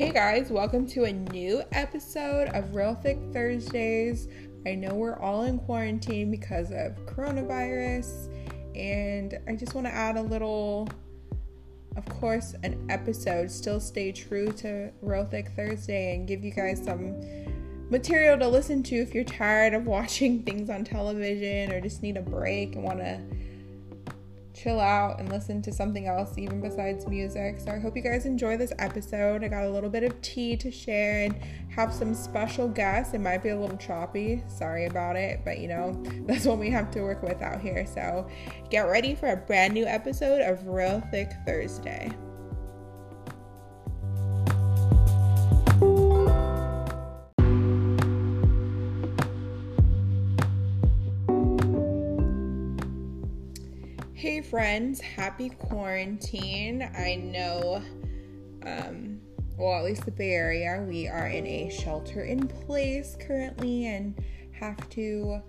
Hey guys, welcome to a new episode of Real Thick Thursdays. I know we're all in quarantine because of coronavirus, and I just want to add a little, of course, an episode. Still stay true to Real Thick Thursday and give you guys some material to listen to if you're tired of watching things on television or just need a break and want to chill out and listen to something else even besides music. So I hope you guys enjoy this episode. I got a little bit of tea to share and have some special guests. It might be a little choppy. Sorry about it, but you know, that's what we have to work with out here. So get ready for a brand new episode of Real Thick Thursday. Friends, happy quarantine. I know, um, well, at least the Bay Area, we are in a shelter in place currently and have to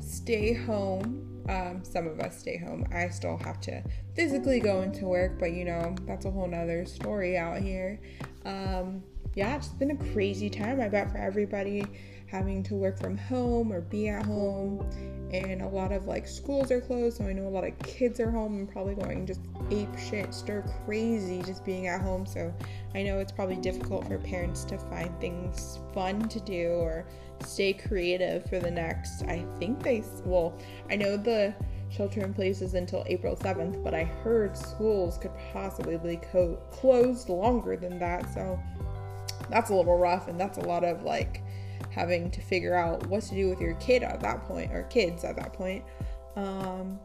stay home. Um, some of us stay home. I still have to physically go into work, but you know, that's a whole nother story out here. Um, yeah, it's been a crazy time, I bet, for everybody having to work from home or be at home. And a lot of like schools are closed so i know a lot of kids are home and probably going just ape shit stir crazy just being at home. So i know it's probably difficult for parents to find things fun to do or stay creative for the next i think they well i know the shelter in place is until april 7th but i heard schools could possibly be co- closed longer than that. So that's a little rough and that's a lot of like having to figure out what to do with your kid at that point or kids at that point. Um,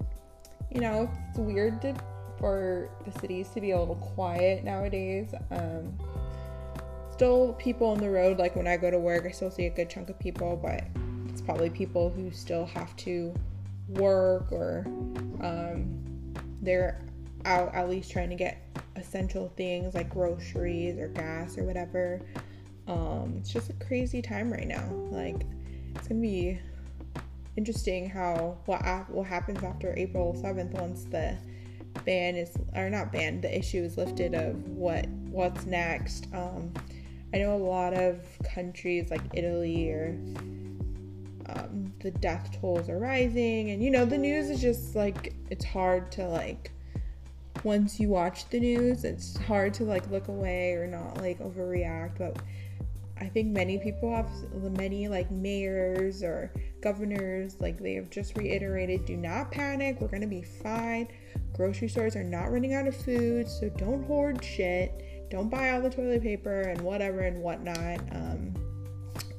you know, it's weird to, for the cities to be a little quiet nowadays. Um, still people on the road, like when I go to work, I still see a good chunk of people, but it's probably people who still have to work or um, they're out at least trying to get essential things like groceries or gas or whatever. Um, it's just a crazy time right now. Like, it's gonna be interesting how what what happens after April seventh once the ban is or not ban the issue is lifted of what what's next. Um, I know a lot of countries like Italy or um, the death tolls are rising, and you know the news is just like it's hard to like once you watch the news, it's hard to like look away or not like overreact, but I think many people have many like mayors or governors like they have just reiterated do not panic we're gonna be fine. Grocery stores are not running out of food so don't hoard shit. Don't buy all the toilet paper and whatever and whatnot. Um,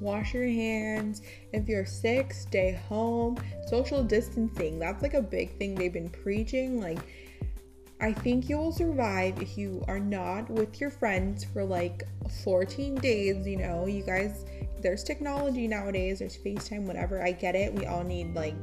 wash your hands. If you're sick stay home. Social distancing that's like a big thing they've been preaching like I think you'll survive if you are not with your friends for like 14 days. You know, you guys, there's technology nowadays, there's FaceTime, whatever. I get it. We all need like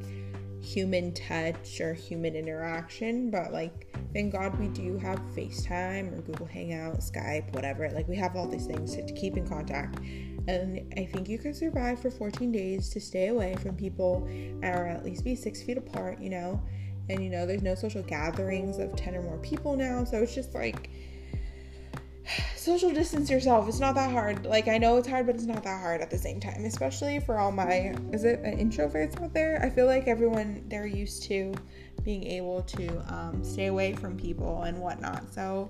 human touch or human interaction, but like, thank God we do have FaceTime or Google Hangout, Skype, whatever. Like, we have all these things to, to keep in contact. And I think you can survive for 14 days to stay away from people or at least be six feet apart, you know and you know there's no social gatherings of 10 or more people now so it's just like social distance yourself. It's not that hard. Like i know it's hard but it's not that hard at the same time especially for all my is it introverts out there? I feel like everyone they're used to being able to um, stay away from people and whatnot. So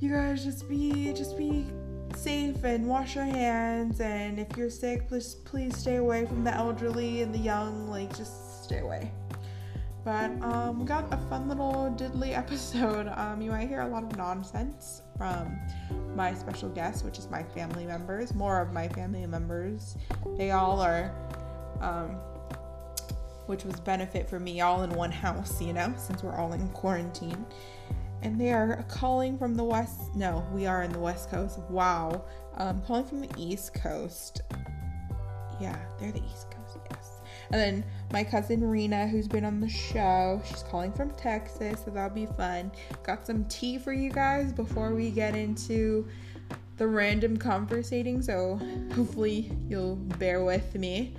you guys just be just be safe and wash your hands. And if you're sick please please stay away from the elderly and the young. Like just stay away but um, we got a fun little diddly episode. Um, you might hear a lot of nonsense from my special guest, which is my family members, more of my family members. They all are, um, which was benefit for me, all in one house, you know, since we're all in quarantine. And they are calling from the west. No, we are in the west coast. Wow, um, calling from the east coast. Yeah, they're the east. And then my cousin Rena, who's been on the show, she's calling from Texas, so that'll be fun. Got some tea for you guys before we get into the random conversating, so hopefully you'll bear with me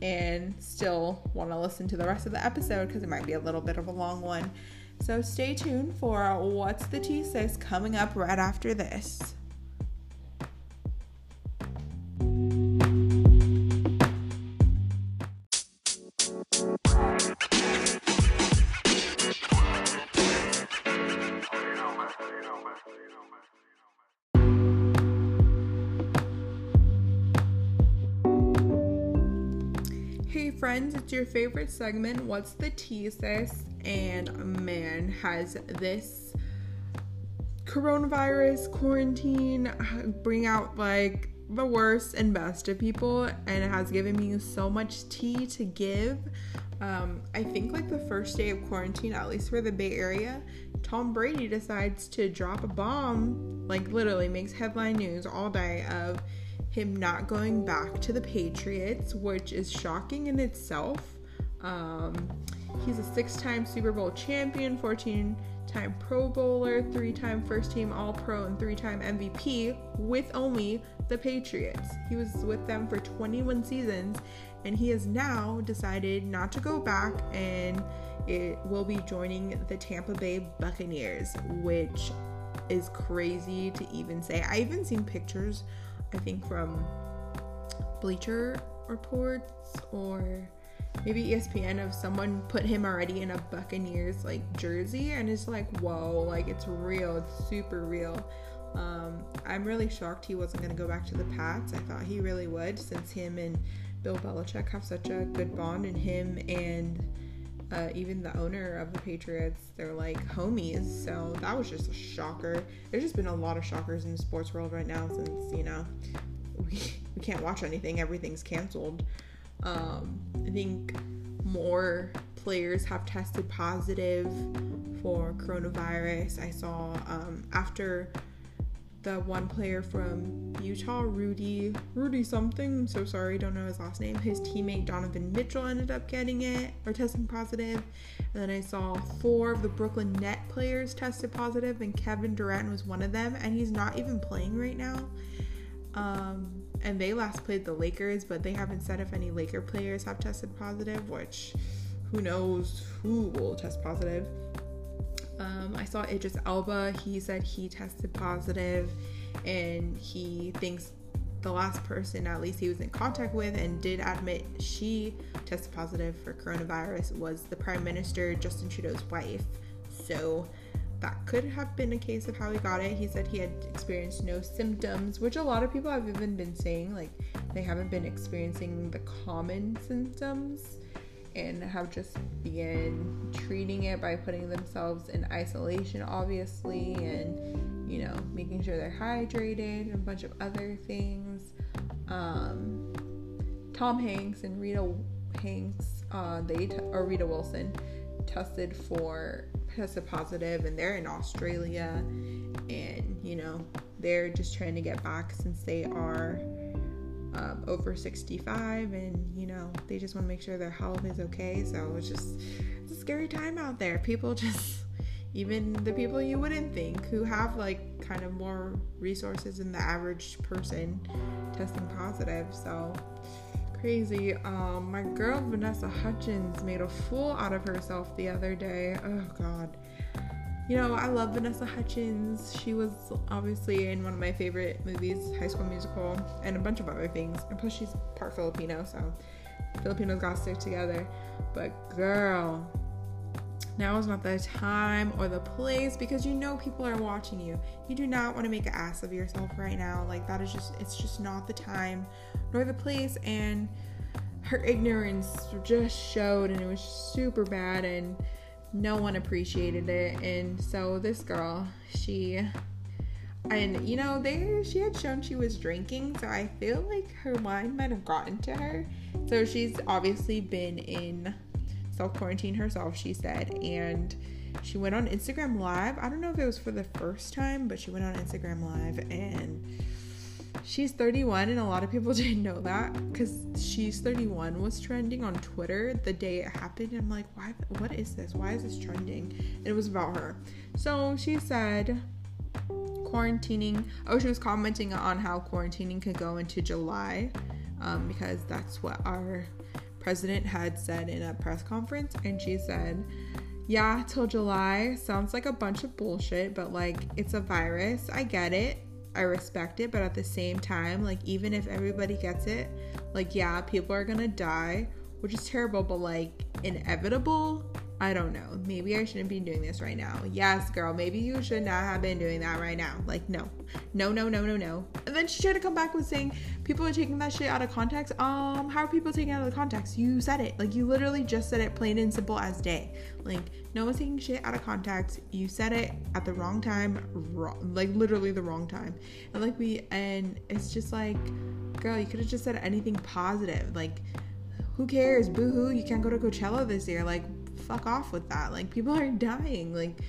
and still want to listen to the rest of the episode because it might be a little bit of a long one. So stay tuned for What's the Tea Sis coming up right after this. Friends, it's your favorite segment. What's the tea, sis? And man, has this coronavirus quarantine bring out like the worst and best of people, and it has given me so much tea to give. Um, I think like the first day of quarantine, at least for the Bay Area, Tom Brady decides to drop a bomb, like literally makes headline news all day of him not going back to the Patriots, which is shocking in itself. Um, he's a six time Super Bowl champion, 14 time Pro Bowler, three time first team All Pro, and three time MVP with only the Patriots. He was with them for 21 seasons and he has now decided not to go back and it will be joining the Tampa Bay Buccaneers, which is crazy to even say. I even seen pictures I think from Bleacher Reports or maybe ESPN of someone put him already in a Buccaneers like jersey and it's like whoa like it's real it's super real. Um, I'm really shocked he wasn't going to go back to the Pats. I thought he really would since him and Bill Belichick have such a good bond and him and uh, even the owner of the Patriots, they're like homies. So that was just a shocker. There's just been a lot of shockers in the sports world right now since, you know, we, we can't watch anything, everything's canceled. Um, I think more players have tested positive for coronavirus. I saw um, after the one player from Utah, Rudy, Rudy something, I'm so sorry, don't know his last name. His teammate Donovan Mitchell ended up getting it or testing positive. And then I saw four of the Brooklyn Net players tested positive, and Kevin Durant was one of them, and he's not even playing right now. Um, and they last played the Lakers, but they haven't said if any Laker players have tested positive, which who knows who will test positive. Um, I saw Idris Elba. He said he tested positive and he thinks the last person, at least he was in contact with, and did admit she tested positive for coronavirus was the Prime Minister Justin Trudeau's wife. So that could have been a case of how he got it. He said he had experienced no symptoms, which a lot of people have even been saying, like they haven't been experiencing the common symptoms and have just begun treating it by putting themselves in isolation, obviously, and you know, making sure they're hydrated and a bunch of other things. Um, Tom Hanks and Rita Hanks, uh, they t- or Rita Wilson, tested for tested positive, and they're in Australia, and you know, they're just trying to get back since they are um, over 65 and you know they just want to make sure their health is okay. So it's just it's a scary time out there. People just even the people you wouldn't think who have like kind of more resources than the average person testing positive. So crazy. Um my girl vanessa hudgens made a fool out of herself the other day. Oh god you know, I love Vanessa Hudgens. She was obviously in one of my favorite movies, High School Musical, and a bunch of other things. And plus, she's part Filipino, so Filipinos got to stick together. But girl, now is not the time or the place because you know people are watching you. You do not want to make an ass of yourself right now. Like, that is just, it's just not the time nor the place. And her ignorance just showed, and it was super bad. And no one appreciated it. And so this girl she and you know they she had shown she was drinking so i feel like her wine might have gotten to her. So she's obviously been in self quarantine herself she said. And she went on instagram live. I don't know if it was for the first time but she went on instagram live and she's 31 and a lot of people didn't know that because she's 31 was trending on twitter the day it happened. I'm like why what is this? Why is this trending? And it was about her. So she said quarantining oh she was commenting on how quarantining could go into july um, because that's what our president had said in a press conference and she said yeah till july. Sounds like a bunch of bullshit but like it's a virus. I get it I respect it, but at the same time, like even if everybody gets it, like yeah, people are gonna die, which is terrible, but like inevitable. I don't know. Maybe I shouldn't be doing this right now. Yes, girl, maybe you should not have been doing that right now. Like, no, no, no, no, no, no. And then she tried to come back with saying people are taking that shit out of context. Um, how are people taking out of the context? You said it. Like you literally just said it plain and simple as day. Like no one's taking shit out of context. You said it at the wrong time, wrong, like literally the wrong time. And like we and it's just like, girl, you could have just said anything positive. Like, who cares? Boo hoo, you can't go to Coachella this year. Like, fuck off with that. Like people are dying. Like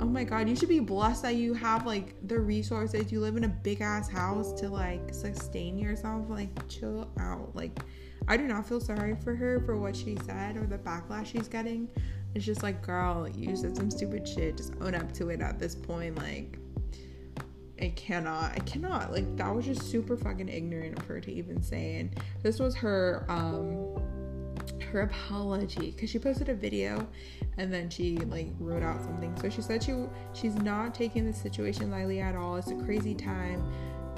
oh my god you should be blessed that you have like the resources you live in a big ass house to like sustain yourself like chill out like i do not feel sorry for her for what she said or the backlash she's getting it's just like girl you said some stupid shit just own up to it at this point like I cannot, I cannot. Like that was just super fucking ignorant of her to even say. And this was her um her apology because she posted a video and then she like wrote out something. So she said she she's not taking the situation lightly at all. It's a crazy time.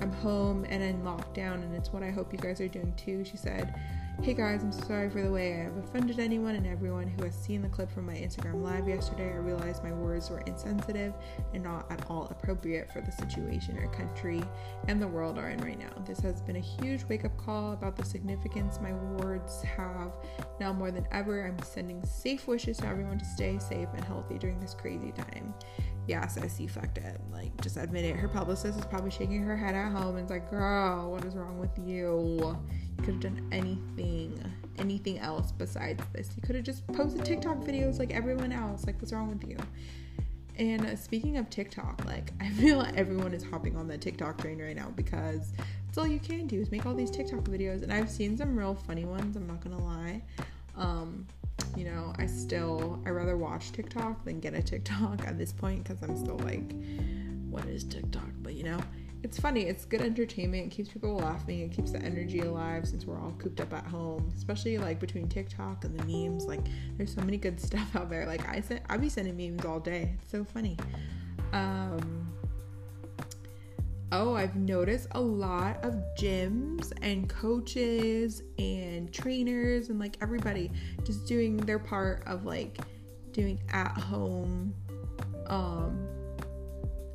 I'm home and in lockdown and it's what I hope you guys are doing too. She said Hey guys, I'm sorry for the way I have offended anyone and everyone who has seen the clip from my Instagram live yesterday. I realized my words were insensitive and not at all appropriate for the situation our country and the world are in right now. This has been a huge wake up call about the significance my words have. Now more than ever, I'm sending safe wishes to everyone to stay safe and healthy during this crazy time yes, I see fucked it. Like, just admit it. Her publicist is probably shaking her head at home and it's like, girl, what is wrong with you? You could have done anything, anything else besides this. You could have just posted TikTok videos like everyone else. Like, what's wrong with you? And speaking of TikTok, like, I feel like everyone is hopping on the TikTok train right now because it's all you can do is make all these TikTok videos. And I've seen some real funny ones, I'm not gonna lie. Um, you know, I still I rather watch TikTok than get a TikTok at this point because I'm still like, what is TikTok? But you know, it's funny. It's good entertainment. It keeps people laughing. It keeps the energy alive since we're all cooped up at home. Especially like between TikTok and the memes. Like there's so many good stuff out there. Like I sent I be sending memes all day. It's so funny. Um oh, I've noticed a lot of gyms and coaches and trainers and like everybody just doing their part of like doing at home um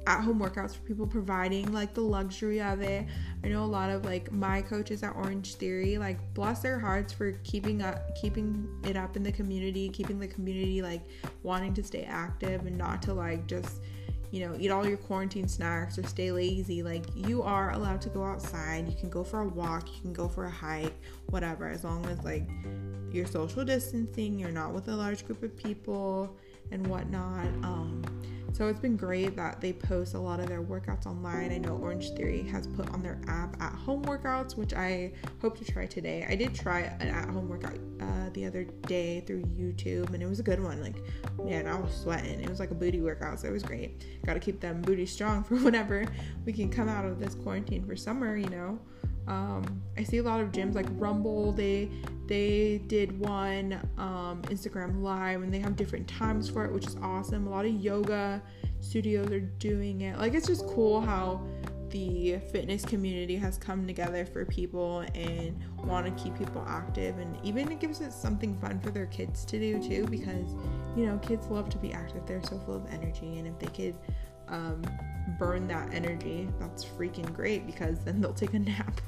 at home workouts for people providing like the luxury of it. I know a lot of like my coaches at Orange Theory like bless their hearts for keeping up keeping it up in the community, keeping the community like wanting to stay active and not to like just you know, eat all your quarantine snacks or stay lazy. Like, you are allowed to go outside. You can go for a walk, you can go for a hike, whatever, as long as like you're social distancing, you're not with a large group of people and whatnot. Um, so it's been great that they post a lot of their workouts online. I know Orange Theory has put on their app at home workouts, which I hope to try today. I did try an at home workout uh, the other day through YouTube, and it was a good one. Like, man, I was sweating. It was like a booty workout, so it was great. Got to keep them booty strong for whenever we can come out of this quarantine for summer, you know. Um, I see a lot of gyms like Rumble. They they did one um, Instagram live and they have different times for it, which is awesome. A lot of yoga studios are doing it. Like it's just cool how the fitness community has come together for people and want to keep people active and even it gives it something fun for their kids to do too because you know kids love to be active they're so full of energy and if they could um, burn that energy that's freaking great because then they'll take a nap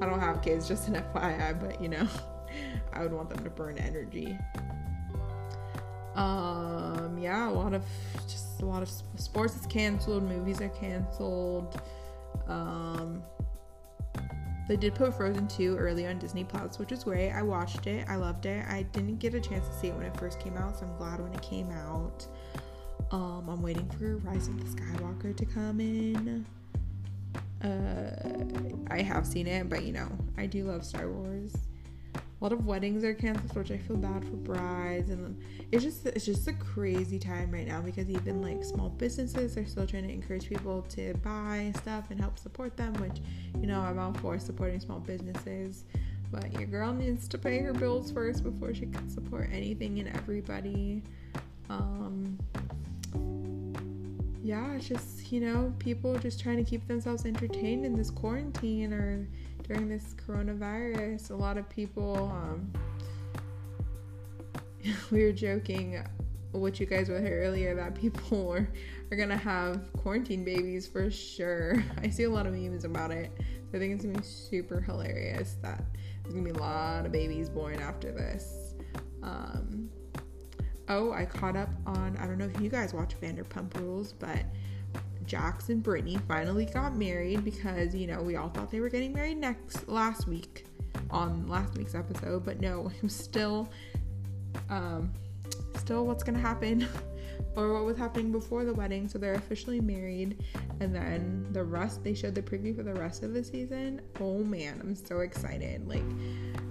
I don't have kids, just an FYI, but you know, I would want them to burn energy. Um, yeah, a lot of just a lot of sports is canceled, movies are canceled. Um, they did put Frozen 2 early on Disney Plus, which was great. I watched it. I loved it. I didn't get a chance to see it when it first came out, so I'm glad when it came out. Um, I'm waiting for Rise of the Skywalker to come in. Uh, I have seen it, but you know, I do love Star Wars. A lot of weddings are canceled, which I feel bad for brides, and it's just it's just a crazy time right now because even like small businesses are still trying to encourage people to buy stuff and help support them, which you know I'm all for supporting small businesses. But your girl needs to pay her bills first before she can support anything and everybody. Um, yeah, it's just, you know, people just trying to keep themselves entertained in this quarantine or during this coronavirus. A lot of people, um, we were joking what you guys were hear earlier that people are, are gonna have quarantine babies for sure. I see a lot of memes about it. So I think it's gonna be super hilarious that there's gonna be a lot of babies born after this. Um, oh, I caught up on I don't know if you guys watch Vanderpump Rules, but Jax and Brittany finally got married because you know we all thought they were getting married next last week on last week's episode, but no, was still um still what's gonna happen or what was happening before the wedding. So they're officially married, and then the rest they showed the preview for the rest of the season. Oh man, I'm so excited! Like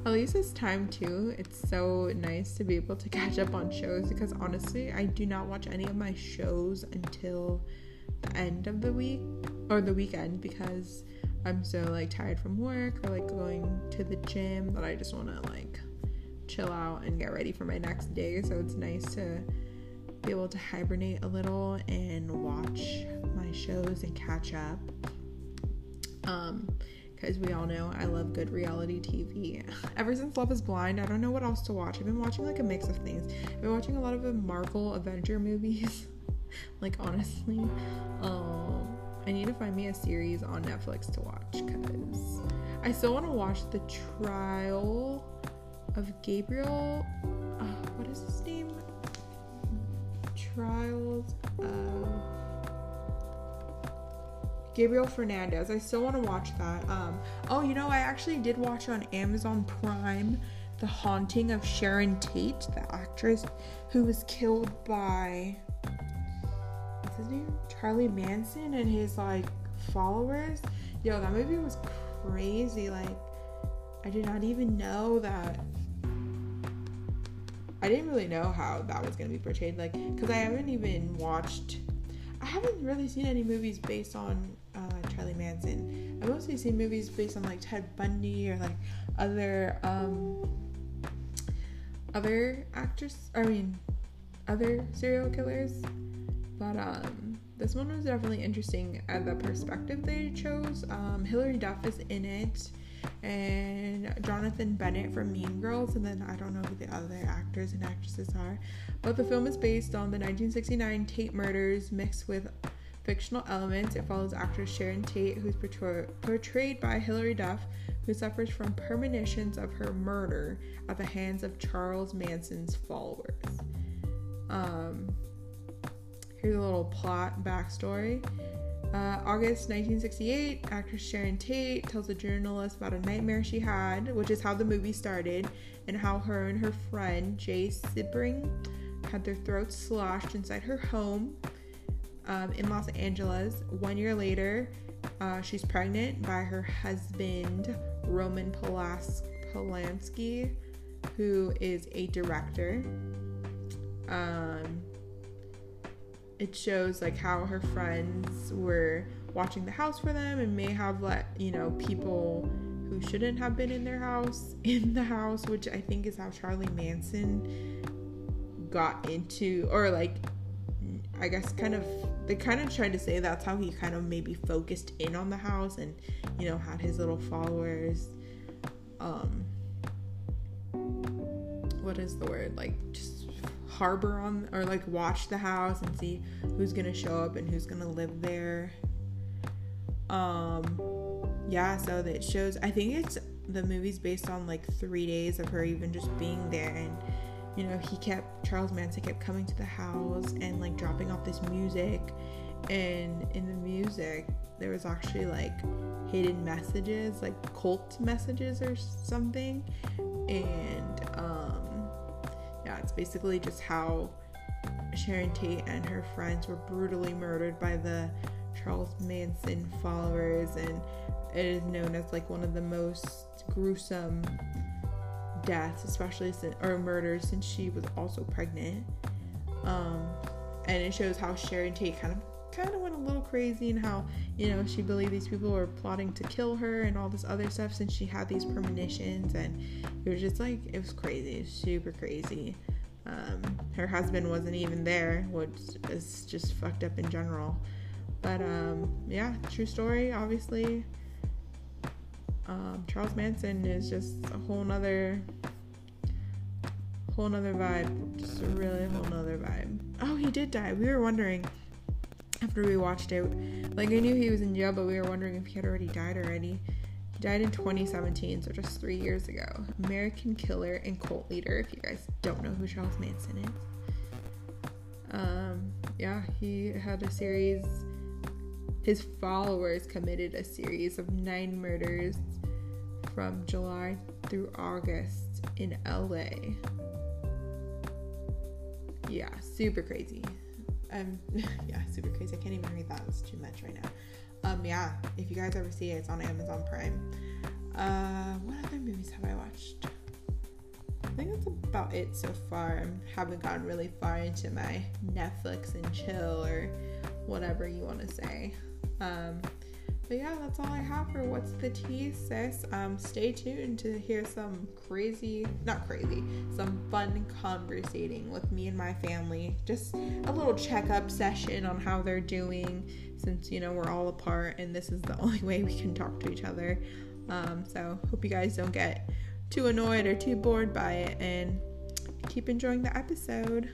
it's time too. It's so nice to be able to catch up on shows because honestly, I do not watch any of my shows until the end of the week or the weekend because I'm so like tired from work or like going to the gym that I just want to like chill out and get ready for my next day. So it's nice to be able to hibernate a little and watch my shows and catch up. Um, because we all know I love good reality TV. Ever since Love is Blind, I don't know what else to watch. I've been watching like a mix of things. I've been watching a lot of the Marvel Avenger movies. like honestly, um, I need to find me a series on Netflix to watch because I still want to watch the trial of Gabriel. Uh, what is his name? Trials of Gabriel Fernandez. I still want to watch that. Um, oh, you know, I actually did watch on Amazon Prime The Haunting of Sharon Tate, the actress who was killed by what's his name? Charlie Manson and his like followers. Yo, that movie was crazy. Like, I did not even know that I didn't really know how that was gonna be portrayed, like, because I haven't even watched, I haven't really seen any movies based on Charlie Manson. I've mostly seen movies based on like Ted Bundy or like other um other actors. I mean, other serial killers. But um, this one was definitely interesting at the perspective they chose. Um, Hilary Duff is in it and Jonathan Bennett from Mean Girls, and then I don't know who the other actors and actresses are. But the film is based on the 1969 Tate murders mixed with fictional elements. It follows actress Sharon Tate, who's portrayed by Hilary Duff, who suffers from premonitions of her murder at the hands of Charles Manson's followers. Um, here's a little plot backstory. Uh, August 1968, actress Sharon Tate tells a journalist about a nightmare she had, which is how the movie started, and how her and her friend Jay Sebring had their throats slashed inside her home um, in Los Angeles. One year later, uh, she's pregnant by her husband Roman Polas- Polanski, who is a director. Um, it shows like how her friends were watching the house for them and may have let you know people who shouldn't have been in their house in the house which i think is how charlie manson got into or like i guess kind of they kind of tried to say that's how he kind of maybe focused in on the house and you know had his little followers um what is the word like just harbor on or like watch the house and see who's gonna show up and who's gonna live there. Um, yeah, so that shows. I think it's the movie's based on like three days of her even just being there and you know he kept charles manson kept coming to the house and like dropping off this music. And in the music there was actually like hidden messages like cult messages or something. And um yeah, it's basically just how Sharon Tate and her friends were brutally murdered by the Charles Manson followers, and it is known as like one of the most gruesome deaths, especially since or murders since she was also pregnant. Um, and it shows how Sharon Tate kind of kind of went a little crazy and how you know she believed these people were plotting to kill her and all this other stuff since she had these premonitions. And it was just like it was crazy. Super crazy. Um, her husband wasn't even there which is just fucked up in general. But um, yeah true story obviously um, charles manson is just a whole nother whole nother vibe. Just a really whole nother vibe. Oh, he did die. We were wondering after we watched it. Like I knew he was in jail, but we were wondering if he had already died already. He died in 2017, so just three years ago. American killer and cult leader. If you guys don't know who Charles Manson is. Um, yeah, he had a series. His followers committed a series of nine murders from July through August in LA. Yeah, super crazy. Um, yeah, super crazy. I can't even read that. It's too much right now. Um, yeah, if you guys ever see it, it's on Amazon Prime. Uh, what other movies have I watched? I think that's about it so far. I haven't gotten really far into my Netflix and chill or whatever you want to say. Um, but yeah, that's all I have for what's the tea, sis. Um, stay tuned to hear some crazy, not crazy, some fun conversating with me and my family. Just a little checkup session on how they're doing, since you know we're all apart and this is the only way we can talk to each other. Um, so hope you guys don't get too annoyed or too bored by it, and keep enjoying the episode.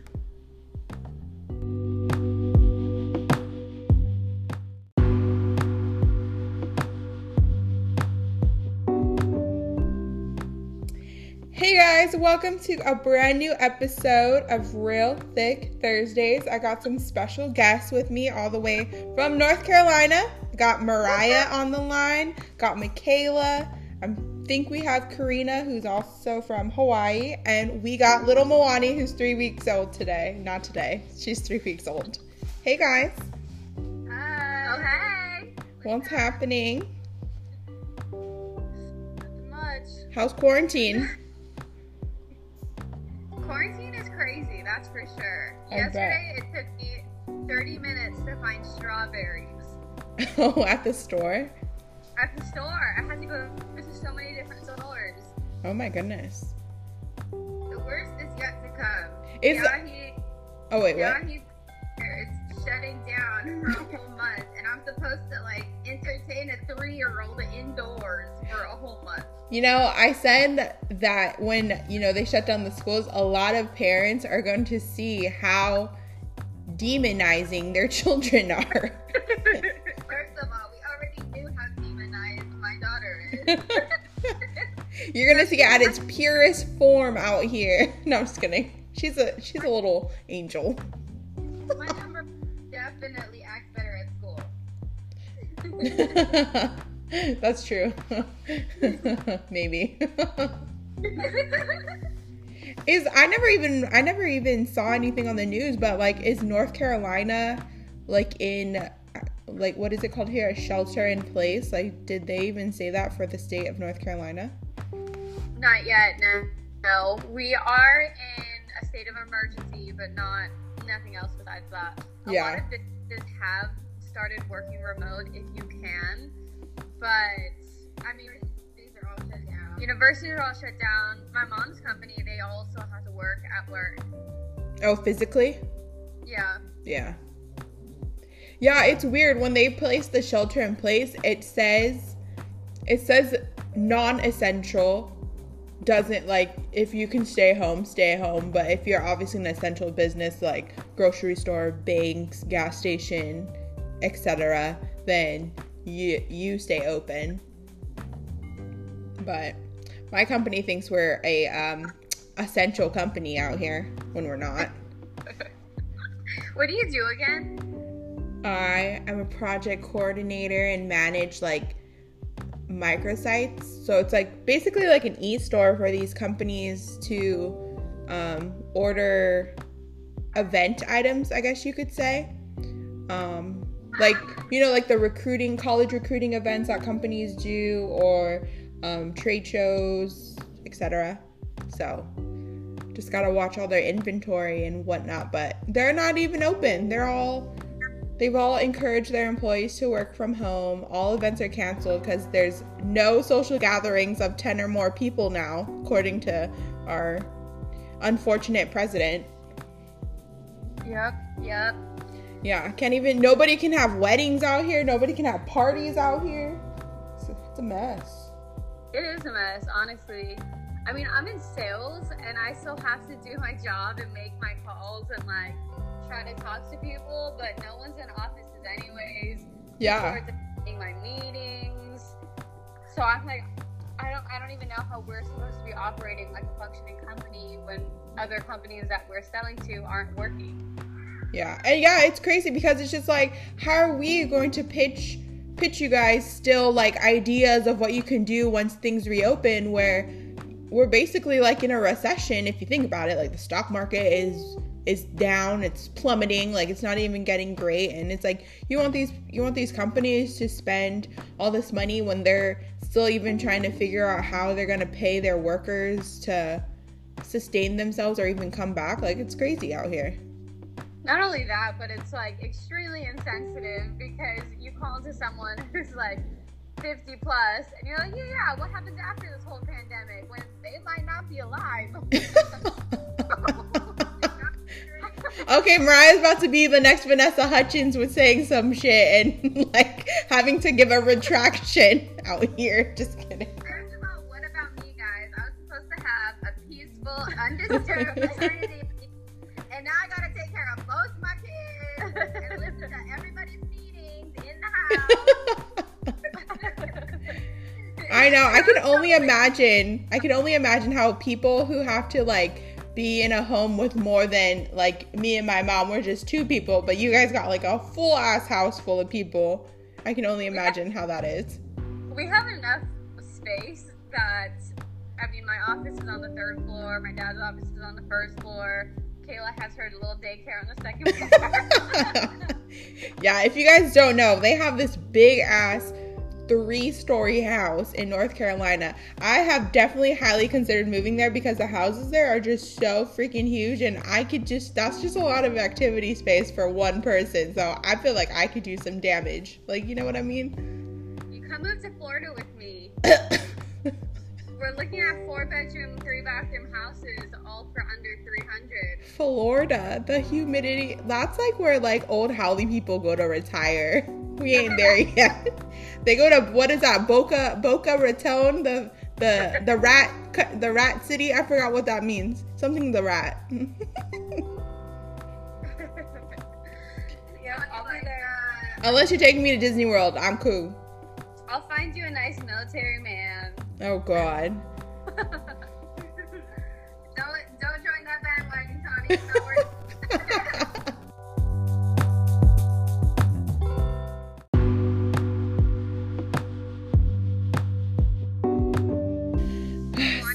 Hey guys, welcome to a brand new episode of Real Thick Thursdays. I got some special guests with me all the way from North Carolina. Got Mariah on the line, got Michaela. I think we have Karina, who's also from Hawaii, and we got little Moani, who's three weeks old today. Not today, she's three weeks old. Hey guys. Hi. Oh, hey. What's happening? Not much. How's quarantine? Quarantine is crazy, that's for sure. I Yesterday it took me 30 minutes to find strawberries oh, at the store? at the store. I had to go to so many different stores. Oh my goodness. The worst is yet to come. Is Yahi, oh wait, what? Shutting down for a whole month, and I'm supposed to like entertain a three-year-old indoors for a whole month. You know, I said that when, you know, they shut down the schools, a lot of parents are going to see how demonizing their children are. First of all, we already knew how demonized my daughter is. You're going to see it at its purest form out here. No, I'm just kidding. She's a she's a little angel. Definitely acts better at school. That's true. Maybe. is I never even I never even saw anything on the news, but like is North Carolina like in like what is it called here? A shelter in place? Like did they even say that for the state of North Carolina? Not yet, no. No, we are in a state of emergency, but not nothing else besides that. A Yeah. lot of businesses have started working remote if you can, but I mean, universities are all shut down. Universities are all shut down. My mom's company, they also have to work at work. Oh, physically? Yeah. Yeah. Yeah, it's weird when they place the shelter in place, it says it says non-essential doesn't like if you can stay home, stay home, but if you're obviously an essential business like grocery store, banks, gas station, etc., then you you stay open. But my company thinks we're a um essential company out here when we're not. What do you do again? I am a project coordinator and manage like microsites. So it's like basically like an e-store for these companies to um, order event items, I guess you could say. Um, like you know, like the recruiting, college recruiting events that companies do, or um, trade shows, etc. So just gotta watch all their inventory and whatnot. But they're not even open. They're all They've all encouraged their employees to work from home. All events are canceled because there's no social gatherings of 10 or more people now, according to our unfortunate president. Yep, yep. Yeah, can't even, nobody can have weddings out here. Nobody can have parties out here. It's a, it's a mess. It is a mess, honestly. I mean, I'm in sales and I still have to do my job and make my calls and like try to talk to people, but no one's in offices anyways. Yeah. People my meetings. So I'm like, I don't, I don't even know how we're supposed to be operating like a functioning company when other companies that we're selling to aren't working. Yeah, and yeah, it's crazy because it's just like, how are we going to pitch pitch you guys still like ideas of what you can do once things reopen? Where we're basically like in a recession if you think about it like the stock market is is down it's plummeting like it's not even getting great and it's like you want these you want these companies to spend all this money when they're still even trying to figure out how they're going to pay their workers to sustain themselves or even come back like it's crazy out here. Not only that but it's like extremely insensitive because you call to someone who's like 50 plus and you're like yeah yeah what happens after this whole pandemic when they might not be alive okay mariah's about to be the next vanessa hudgens with saying some shit and like having to give a retraction out here just kidding First of all, what about me guys i was supposed to have a peaceful undisturbed maternity and now i gotta take care of both my kids and listen to everybody's meetings in the house I know. I can only imagine. I can only imagine how people who have to like be in a home with more than like me and my mom were just two people, but you guys got like a full ass house full of people. I can only imagine how that is. We have enough space that I mean, my office is on the third floor. My dad's office is on the first floor. Kayla has her little daycare on the second floor. yeah, if you guys don't know, they have this big ass three story house in North Carolina. I have definitely highly considered moving there because the houses there are just so freaking huge and I could just that's just a lot of activity space for one person. So I feel like I could do some damage. Like, you know what I mean? You come move to Florida with me. We're looking at four bedroom, three bathroom houses all for under 300. Florida, the humidity, that's like where like old Howley people go to retire. We ain't there yet. They go to what is that? Boca Boca Raton, the the the rat the rat city. I forgot what that means. Something the rat. yeah, I'll be there. Unless you're taking me to Disney World, I'm cool. I'll find you a nice military man. Oh God. don't don't join that bandwagon, Tawnee.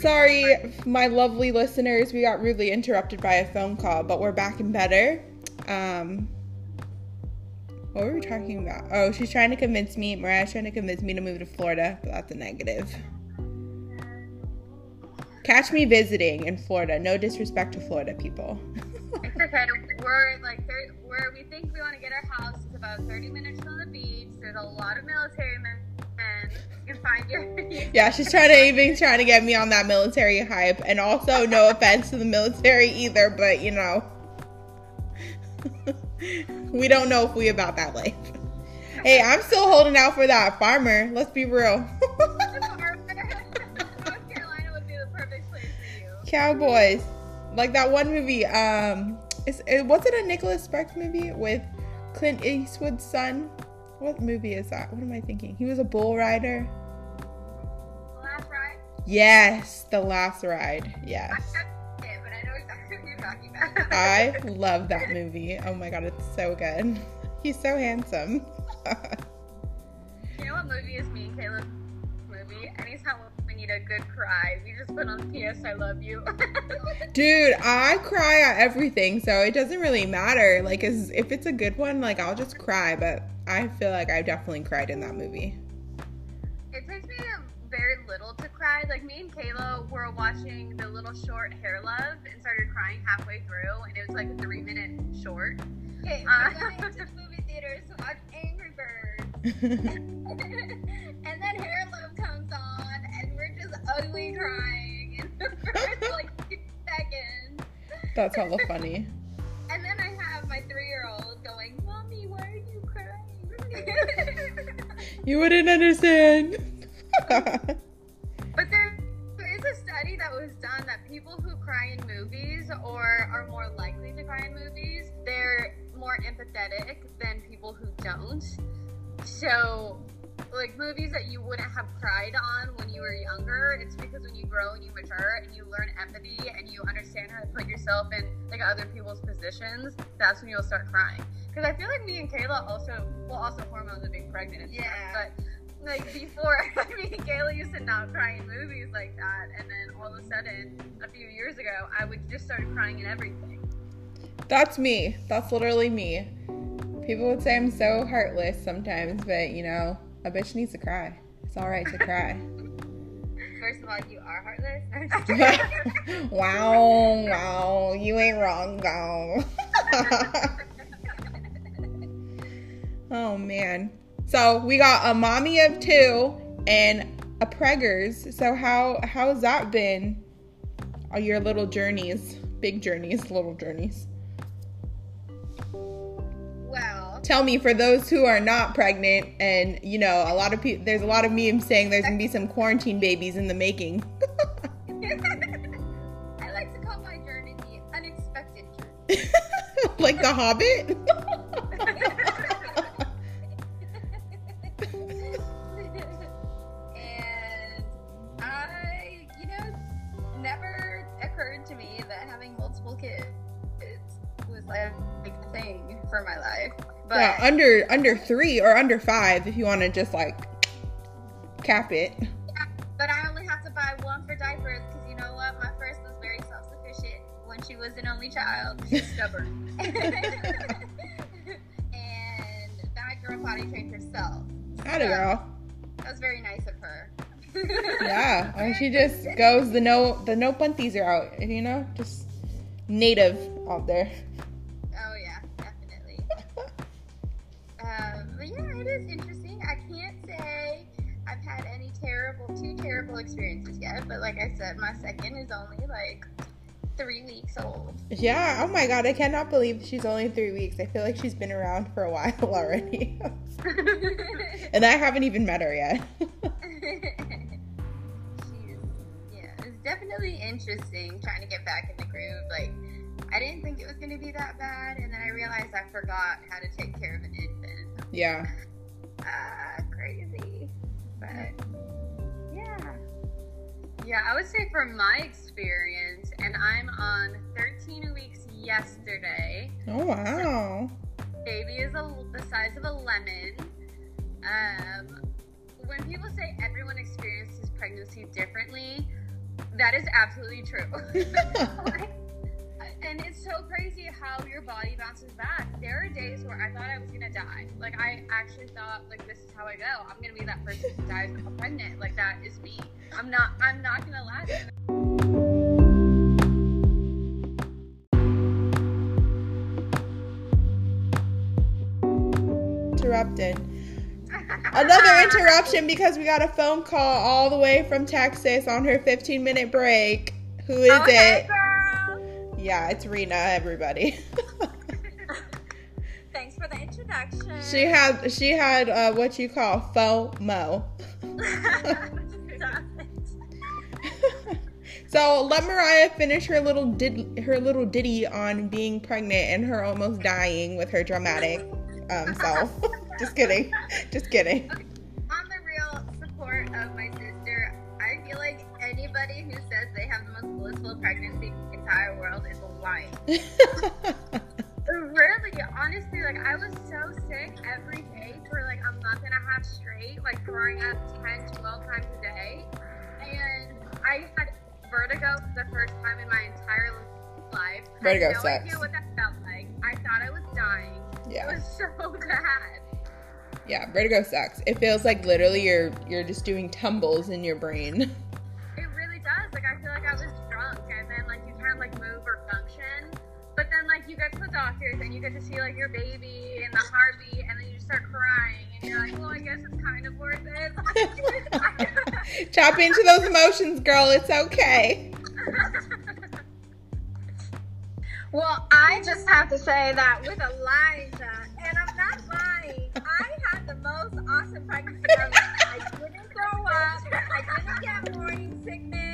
sorry, my lovely listeners. We got rudely interrupted by a phone call, but we're back and better. Um, what were we talking about? Oh, she's trying to convince me. Mariah's trying to convince me to move to Florida, but that's a negative. Catch me visiting in Florida. No disrespect to Florida people. it's okay. We're like, where we think we want to get our house. It's about 30 minutes from the beach. There's a lot of military men you find your. yeah, she's trying to even trying to get me on that military hype, and also no offense to the military either, but you know, we don't know if we about that life. Hey, I'm still holding out for that farmer. Let's be real. Cowboys, like that one movie. Um, is it was it a Nicholas Sparks movie with Clint Eastwood's son? What movie is that? What am I thinking? He was a bull rider. The last ride? Yes, the last ride. Yes. I love that movie. Oh my god, it's so good. He's so handsome. you know what movie is me and Caleb's movie? Anytime need a good cry, we just put on P.S. I love you. Dude, I cry at everything, so it doesn't really matter. Like, if it's a good one, like I'll just cry. But I feel like I definitely cried in that movie. It takes me very little to cry. Like me and Kayla were watching the little short Hair Love and started crying halfway through, and it was like a three minute short. Okay, uh, we're going to the movie theaters to watch Angry Birds, and then Hair Love comes on, and we're just ugly crying in the first like two seconds. That's hella funny. and then I have my three year old going, "Mommy, why are you crying?" you wouldn't understand. but there, there is a study study that was done that people who cry in movies or are more likely to cry in movies, they're more empathetic than people who don't. So, like movies that you wouldn't have cried on when you were younger, it's because when you grow and you mature and you learn empathy and you understand how to put yourself in like other people's positions, that's when you'll start crying. Because I feel like me and Kayla also, well, also hormones of being pregnant and stuff, Yeah. but like before, me and Kayla used to not cry in movies like that, and then all of a sudden, a few years ago, I would just start crying in everything. That's me. That's literally me. People would say I'm so heartless sometimes, but you know, a bitch needs to cry. It's all right to cry. First of all, you are heartless. I'm just kidding. wow, wow, you ain't wrong, though. oh man. So we got a mommy of two and a preggers. So how how's that been? All your little journeys, big journeys, little journeys. well, Tell me for those who are not pregnant, and you know, a lot of people. There's a lot of memes saying there's gonna be some quarantine babies in the making. I like to call my journey the unexpected journey. like the Hobbit. under under three or under five, if you want to just like cap it. but I only have to buy one for diapers because you know what? My first was very self sufficient when she was an only child. She's stubborn. and that girl potty trained herself. Howdy, So, girl. That was very nice of her. Yeah, and she just goes the no the no punties are out. You know, just native out there. Experiences yet. But like I said, my second is only like three weeks old. Yeah. Oh my god, I cannot believe she's only three weeks. I feel like she's been around for a while already, and I haven't even met her yet. She's yeah, it's definitely interesting trying to get back in the groove. Like I didn't think it was gonna be that bad, and then I realized I forgot how to take care of an infant. yeah. Ah, crazy. But. Yeah, I would say from my experience, and I'm on 13 weeks yesterday. Oh wow. Baby is a, the size of a lemon. Um, when people say everyone experiences pregnancy differently, that is absolutely true. and it's so crazy how your body bounces back. There are days where I thought I was gonna die. Like I actually thought, like this is how I go. I'm gonna be that person who dies pregnant. Like that is me. I'm not. I'm not gonna last. Interrupted. Another interruption because we got a phone call all the way from Texas on her 15 minute break. Who is Oh, it? girl. Yeah, it's Rena, everybody. Thanks for the introduction. she had she had uh, what you call FOMO. So let Mariah finish her little did her little ditty on being pregnant and her almost dying with her dramatic um, self. Just kidding, just kidding. On the real support of my sister, I feel like anybody who says they have the most blissful pregnancy in the entire world is lying. Really, honestly, like I was so sick every day for like a month and a half straight, like throwing up 10, 12 times a day. And I had vertigo for the first time in my entire life. Vertigo I had no sucks. idea what that felt like. I thought I was dying. Yeah. It was so bad. yeah. Vertigo sucks. It feels like literally you're you're just doing tumbles in your brain. It really does. Like I feel like I was like you can't like move or function. But then like you get to the doctors and you get to see like your baby and the heartbeat, and then you just start crying, and you're like, well, I guess it's kind of worth it. Chop into those emotions, girl. It's okay. Well, I just have to say that with Elijah, and I'm not lying, I had the most awesome pregnancy. of my life. I didn't throw up. I didn't get morning sickness.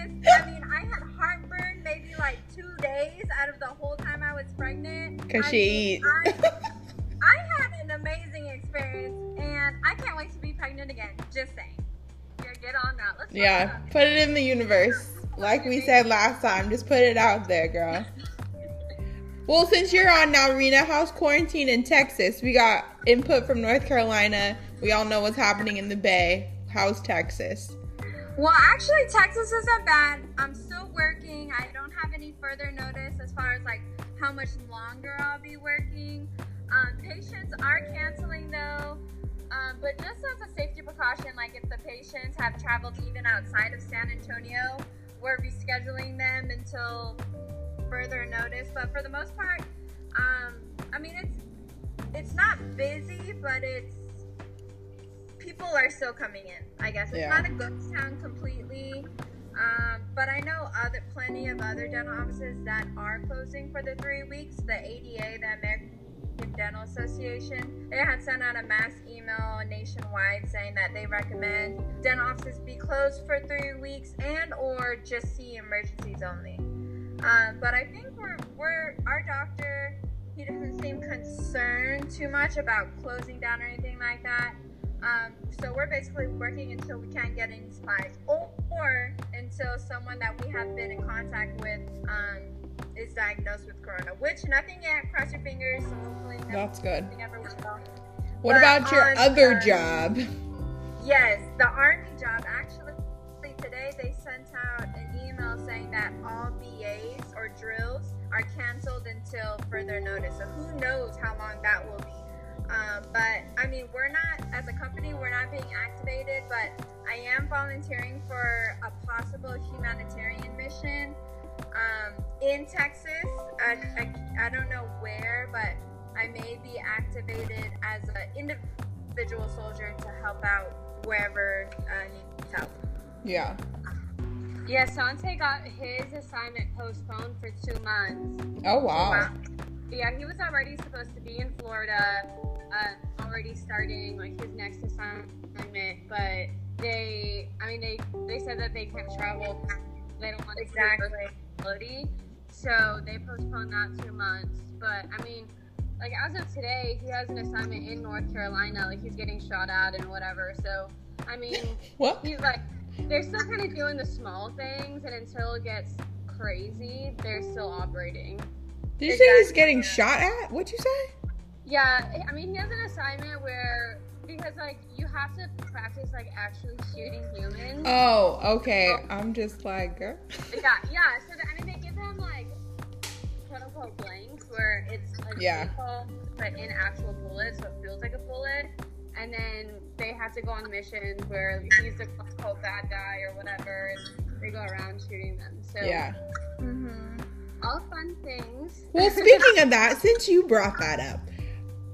I two days out of the whole time I was pregnant. Cause I she mean, eat. I, I had an amazing experience, and I can't wait to be pregnant again. Just saying. Yeah, get on that. Let's Yeah, put it in the universe. Like we said last time, just put it out there, girl. Well, since you're on now, Rena, how's quarantine in Texas? We got input from North Carolina. We all know what's happening in the Bay. How's Texas? Well, actually, Texas isn't bad. I'm still working. I don't have further notice as far as like how much longer I'll be working. Um, patients are canceling though, um, but just as a safety precaution, like if the patients have traveled even outside of San Antonio, we're rescheduling them until further notice. But for the most part, um, I mean it's it's not busy, but it's people are still coming in. I guess it's Yeah. not a ghost town completely. Um, but I know other plenty of other dental offices that are closing for the three weeks. The ADA, the American Dental Association, they had sent out a mass email nationwide saying that they recommend dental offices be closed for three weeks and or just see emergencies only. Um, but I think we're we're our doctor. He doesn't seem concerned too much about closing down or anything like that. Um, so we're basically working until we can't get any supplies, or, or until someone that we have been in contact with um, is diagnosed with corona. Which nothing yet. Cross your fingers. So hopefully That's good. What But about your on, other uh, job? Yes, the army job. Actually, today they sent out an email saying that all BAs or drills are canceled until further notice. So who knows how long that will be. Um, but I mean, we're not as a company, we're not being activated. But I am volunteering for a possible humanitarian mission um, in Texas. I, I, I don't know where, but I may be activated as an individual soldier to help out wherever uh, needs help. Yeah. Yeah, Sante got his assignment postponed for two months. Oh wow. Yeah, he was already supposed to be in Florida, uh, already starting like his next assignment, but they, I mean, they they said that they can't travel. They don't want to Exactly. facility, so they postponed that two months. But I mean, like as of today, he has an assignment in North Carolina. Like he's getting shot at and whatever. So I mean, What? he's like they're still kind of doing the small things, and until it gets crazy, they're still operating. Did you say he's Exactly. getting shot at? What'd you say? Yeah, I mean, he has an assignment where because like you have to practice like actually shooting humans. Oh, okay. I'm just like, girl. Yeah, yeah. So the, I mean, they give him like quote unquote blanks where it's like Yeah. vehicle, but in actual bullets, so it feels like a bullet. And then they have to go on missions where he's the quote unquote bad guy or whatever, and they go around shooting them. So Yeah. Mm-hmm. all fun things. Well, speaking of that, since you brought that up,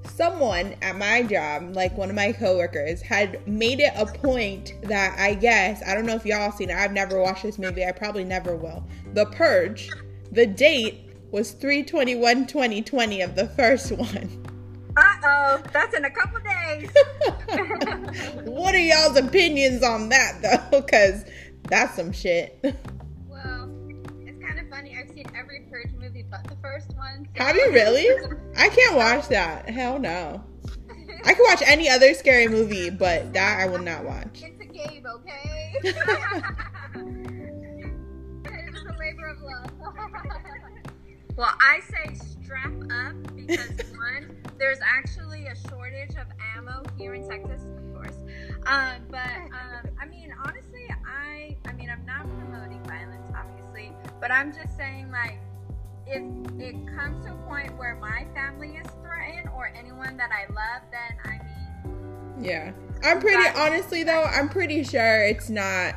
someone at my job, like one of my coworkers, had made it a point that I guess, I don't know if y'all seen it, I've never watched this movie, I probably never will. The Purge, the date was 321 2020 of the first one. Uh oh, that's in a couple days. what are y'all's opinions on that though? Because that's some shit. First one. so- Have you really? I can't watch that. Hell no. I can watch any other scary movie, but that I will not watch. It's a game, okay? It was a labor of love. well, I say strap up because one, there's actually a shortage of ammo here in Texas, of course. Um, but um, I mean, honestly, I I mean, I'm not promoting violence, obviously, but I'm just saying like. If it comes to a point where my family is threatened or anyone that I love, then I mean, Yeah. I'm pretty honestly though, I'm pretty sure it's not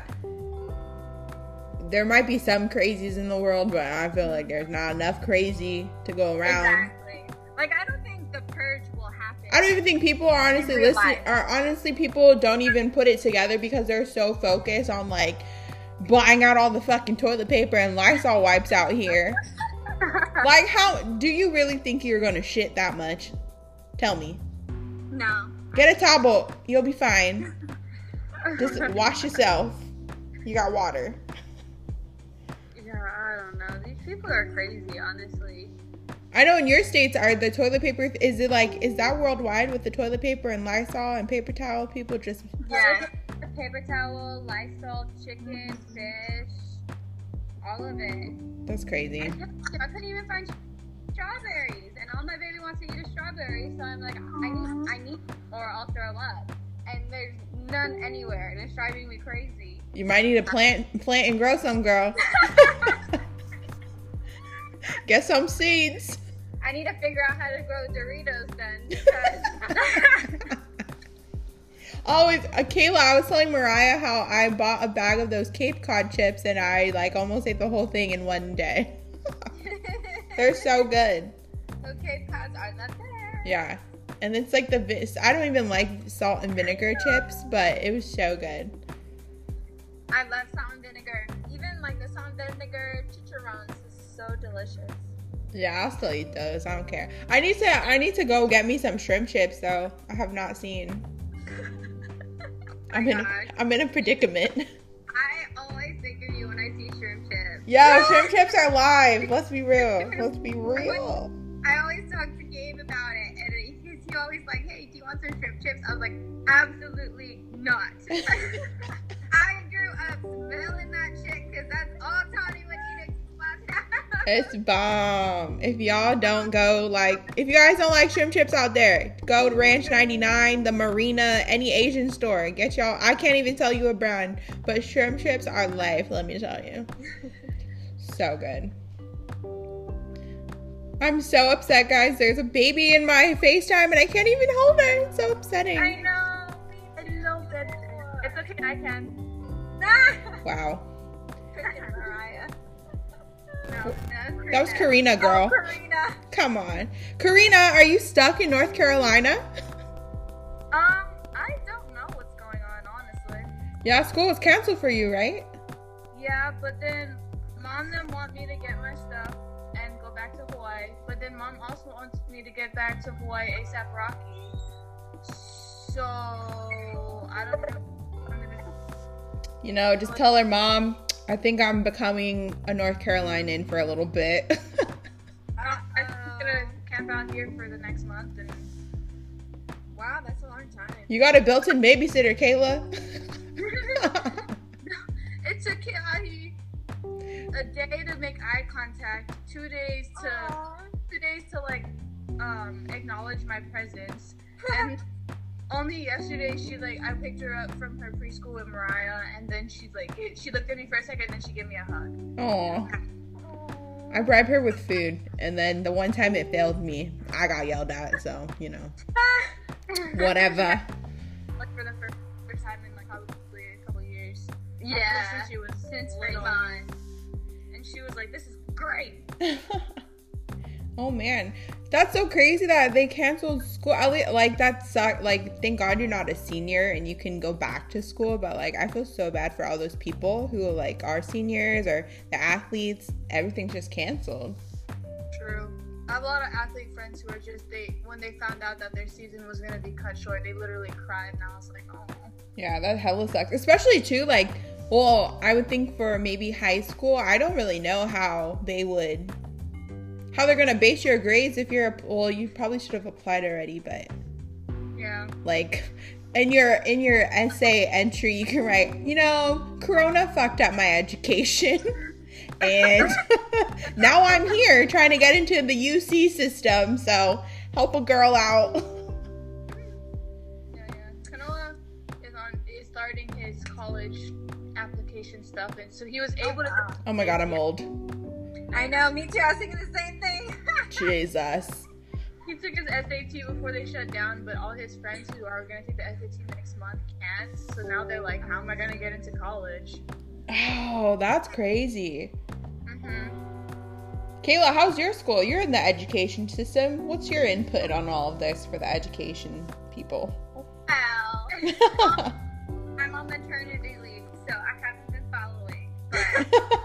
there might be some crazies in the world, but I feel like there's not enough crazy to go around. exactly. Like, I don't think the purge will happen. I don't even think people are honestly listening or honestly people don't even put it together because they're so focused on like buying out all the fucking toilet paper and Lysol wipes out here. like how do you really think you're gonna shit that much? Tell me. no. Get a towel. You'll be fine. Just wash yourself. You got water. yeah. I don't know. These people are crazy, honestly. I know in your states are the toilet paper is it like is that worldwide with the toilet paper and Lysol and paper towel people just Yeah. Paper towel, Lysol, chicken, fish, all of it. that's I crazy. couldn't, I couldn't even find strawberries, and all my baby wants to eat a strawberry, so I'm like, I need, I need, or I'll throw up. And there's none anywhere, and it's driving me crazy. You might need to plant plant and grow some girl. Get some seeds. I need to figure out how to grow Doritos then. Because Always, uh, Kayla, I was telling Mariah how I bought a bag of those Cape Cod chips and I like almost ate the whole thing in one day. They're so good. okay, pads are not there. Yeah. And it's like the vi- I don't even like salt and vinegar chips, but it was so good. I love salt and vinegar. Even like the salt and vinegar chicharrones is so delicious. Yeah, I'll still eat those. I don't care. I need to I need to go get me some shrimp chips though. I have not seen. I'm in. I'm in a predicament. I always think of you when I see shrimp chips. Yeah, shrimp chips are live. Let's be real. Let's be real. I always talk to Gabe about it, and he's he always like, "Hey, do you want some shrimp chips?" I was like, "Absolutely not." I grew up smelling It's bomb. If y'all don't go like if you guys don't like shrimp chips out there, go to Ranch 99, the Marina, any Asian store. Get y'all I can't even tell you a brand, but shrimp chips are life, let me tell you. So good. I'm so upset, guys. There's a baby in my FaceTime and I can't even hold her. It's so upsetting. I know. I love that. It's okay, I can. Wow. No, That was Karina, girl. Karina. Come on. Karina, are you stuck in North Carolina? Um, I don't know what's going on, honestly. Yeah, school is canceled for you, right? Yeah, but then mom then want me to get my stuff and go back to Hawaii. But then mom also wants me to get back to Hawaii ASAP Rocky. So I don't know. what I'm gonna You know, just tell her mom, I think I'm becoming a North Carolinian for a little bit. I, I'm gonna camp out here for the next month and wow, that's a long time. you got a built-in babysitter, Kayla. It took Kiahi a day to make eye contact, two days to two days to like um acknowledge my presence, and only yesterday she like I picked her up from her preschool with Mariah, and then she's like she looked at me for a second, then she gave me a hug. Aw. I bribed her with food, and then the one time it failed me, I got yelled at, so, you know, whatever. Like for the first, first time in like probably a couple years. Yeah, since she was since little. Rayvon. and she was like, "This is great." oh man, that's so crazy that they canceled school. Like that sucked. Like, thank God you're not a senior and you can go back to school. But like, I feel so bad for all those people who like are seniors or the athletes. Everything's just canceled. True. I have a lot of athlete friends who are just they when they found out that their season was gonna be cut short, they literally cried, and I was like, "Oh." Yeah, that hella sucks. Especially too, like, well, I would think for maybe high school, I don't really know how they would, how they're gonna base your grades if you're, a well, you probably should have applied already, but Yeah. like, in your in your essay entry, you can write, you know, Corona fucked up my education, and now I'm here trying to get into the UC system, so help a girl out. Yeah, yeah. Kanoa is on is starting his college application stuff, and so he was able to. Oh my god, I'm old. I know, me too. I was thinking the same thing. Jesus. he took his SAT before they shut down, but all his friends who are gonna take the SAT next month can't. So now they're like, "How am I gonna get into college?" Oh, that's crazy. Mm-hmm. Kayla, how's your school? You're in the education system. What's your input on all of this for the education people? Well, I'm on maternity leave, so I haven't been following. But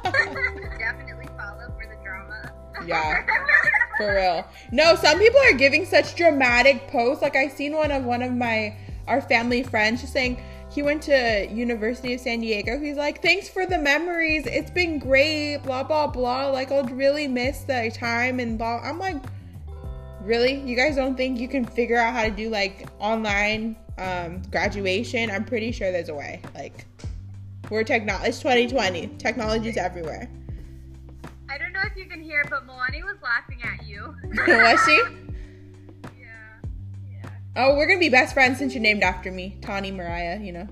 yeah, for real. No, some people are giving such dramatic posts. Like I seen one of one of my our family friends just saying, he went to University of San Diego. He's like, "Thanks for the memories. It's been great." Blah blah blah. Like I'll really miss the time and blah. I'm like, really? You guys don't think you can figure out how to do like online um, graduation? I'm pretty sure there's a way. Like, we're technology. It's 2020. Technology's everywhere. I don't know if you can hear, but Milani was laughing at you. Was she? yeah. Yeah. Oh, we're gonna be best friends since you're named after me, Tawnee Mariah. You know,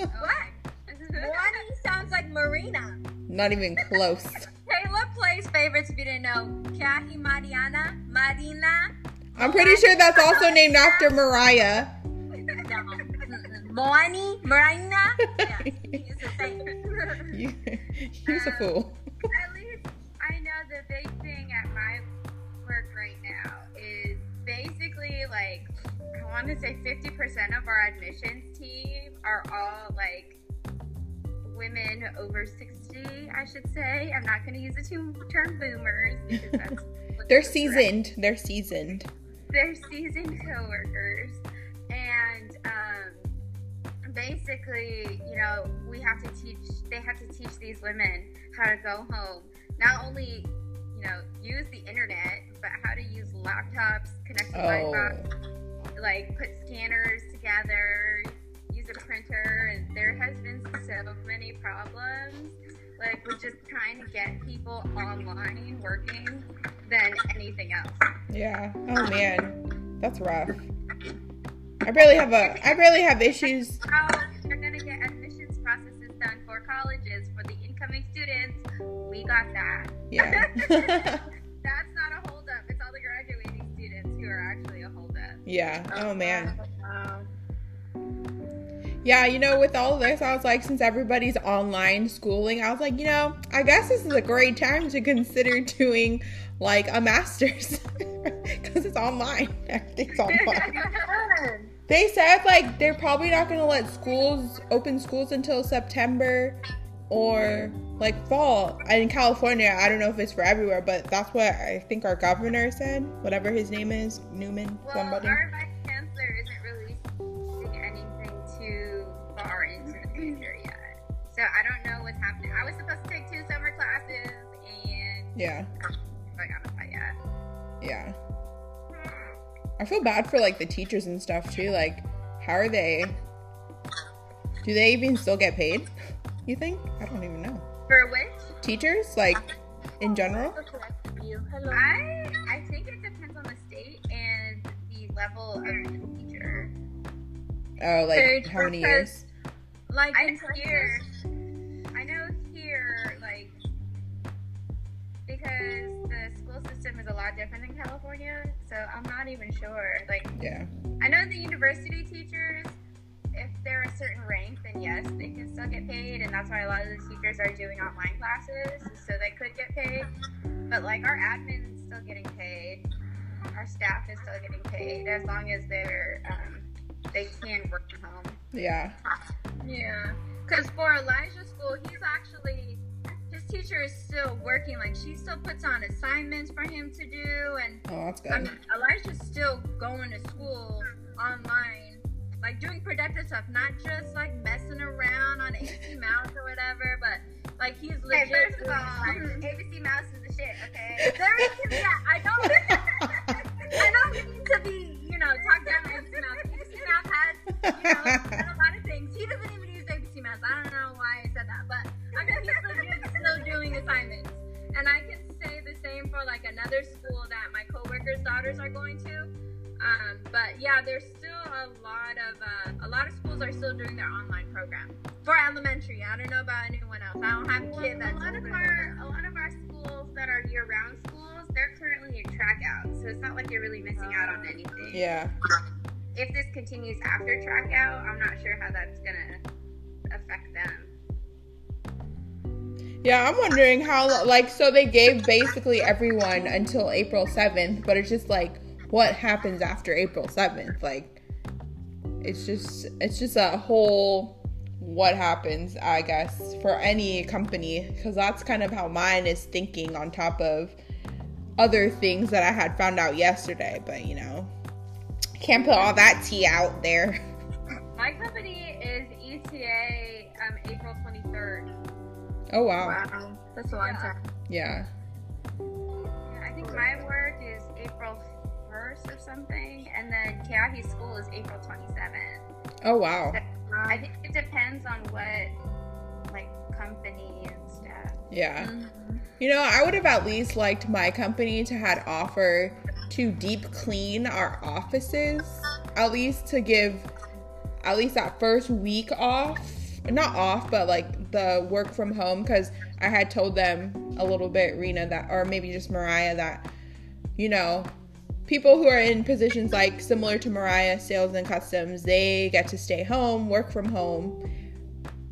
oh. What? Milani sounds like Marina. not even close. Taylor plays favorites if you didn't know. Kahi Mariana, Marina. I'm pretty sure that's also named after Mariah. No. Moani, Marina. Yeah, he's the same. You, he's a fool. Like I want to say 50% of our admissions team are all like women over 60, I should say. I'm not going to use the term boomers because that's They're seasoned. They're seasoned. they're seasoned coworkers and um, basically you know we have to teach they have to teach these women how to go home not only you know use the internet but how to use laptops connect to Oh. wi-fi like put scanners together use a printer and there has been so many problems like with just trying to get people online working than anything else Yeah. Oh man, that's rough. I barely have a. I barely have issues. how they're going to get admissions processes done for colleges for the incoming students. We got that. Yeah. That's not a holdup. It's all the graduating students who are actually a holdup. yeah. Oh, oh man. Wow. Yeah. You know, with all of this, I was like, since everybody's online schooling, I was like, you know, I guess this is a great time to consider doing like a master's because it's online. Everything's online. They said like they're probably not gonna let schools open schools until September or like fall. In California, I don't know if it's for everywhere, but that's what I think our governor said. Whatever his name is, Newman, well, somebody. our vice chancellor isn't releasing anything too far into the future yet. So I don't know what's happening. I was supposed to take two summer classes and Yeah, I got that yet. yeah. I feel bad for like the teachers and stuff too. Like, how are they? Do they even still get paid? You think? I don't even know. For which? Teachers, like in general. Hello. I I think it depends on the state and the level of the teacher. Oh, Very like how many true, years? Like I in know here, I know here, like, because the school system is a lot different in California, so I'm not even sure. Like, Yeah. I know the university teachers, if they're a certain rank, then yes, they can still get paid, and that's why a lot of the teachers are doing online classes, so they could get paid. But like, our admin's still getting paid, our staff is still getting paid as long as they're um, they can work from home. Yeah. Yeah, because for Elijah's school, he's actually his teacher is still working. Like she still puts on assignments for him to do, and Oh, that's I good. mean Elijah's still going to school online, like doing productive stuff, not just like messing around on ABC Mouse or whatever, but like he's legit. Hey, first of all, assignments. ABC Mouse is the shit, okay? There is, yeah, I don't, I don't mean to be, you know, talk down ABC Mouse. ABC Mouse has, you know, done a lot of things. He doesn't even use ABC Mouse. I don't know why I said that, but I mean, he's legit still doing assignments. And I can say the same for like another school that my coworkers' daughters are going to. Um, but yeah, there's still a lot of uh, a lot of schools are still doing their online program for elementary. I don't know about anyone else. I don't have Well, kids. a that's lot of our a lot of our schools that are year-round schools, they're currently in track out, so it's not like you're really missing out on anything. yeah. If this continues after track out, I'm not sure how that's gonna affect them. Yeah, I'm wondering how, like, so they gave basically everyone until April 7th, but it's just like, what happens after April 7th. Like it's just it's just a whole what happens, I guess, for any company cuz that's kind of how mine is thinking on top of other things that I had found out yesterday, but you know, can't put all that tea out there. My company is ETA um, April 23rd. Oh wow. Wow. That's a long yeah. time. Yeah. yeah. I think my work is 1st or something, and then Keahi School is April 27th. Oh wow. I think it depends on what, like, company and stuff. Yeah. Mhm. You know, I would have at least liked my company to had offer to deep clean our offices, at least to give at least that first week off. Not off, but like the work from home because I had told them a little bit, Rena, that or maybe just Mariah that, you know, people who are in positions like similar to Mariah, sales and customs, they get to stay home, work from home.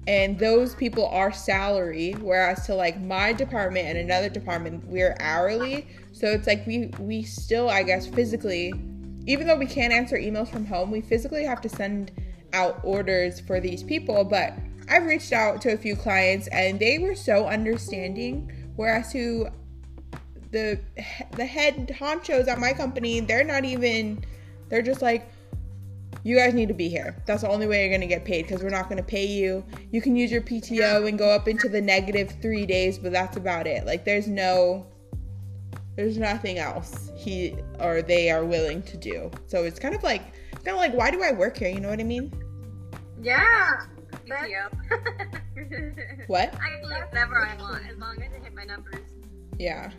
And those people are salary whereas to like my department and another department we're hourly. So it's like we we still i guess physically even though we can't answer emails from home we physically have to send out orders for these people. But i've reached out to a few clients and they were so understanding whereas to the the head honchos at my company they're not even they're just like you guys need to be here. That's the only way you're going to get paid because we're not going to pay you. You can use your PTO and go up into the negative three days, but that's about it. Like, there's no, there's nothing else he or they are willing to do. So it's kind of like, kind of like, why do I work here? You know what I mean? Yeah. PTO. What? I can leave whenever I want as long as I hit my numbers. Yeah.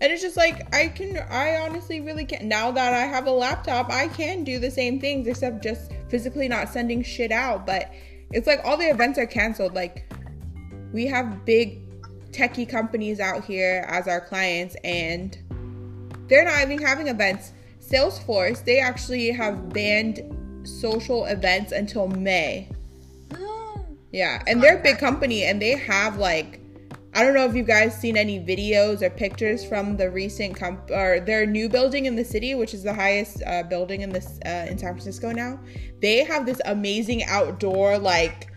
And it's just like I can I honestly really can now that I have a laptop, I can do the same things except just physically not sending shit out. But it's like all the events are canceled. Like we have big techie companies out here as our clients and they're not even having events. Salesforce, they actually have banned social events until May. Yeah, and they're a big company and they have like I don't know if you guys seen any videos or pictures from the recent comp or their new building in the city, which is the highest uh, building in this uh, in San Francisco now. They have this amazing outdoor like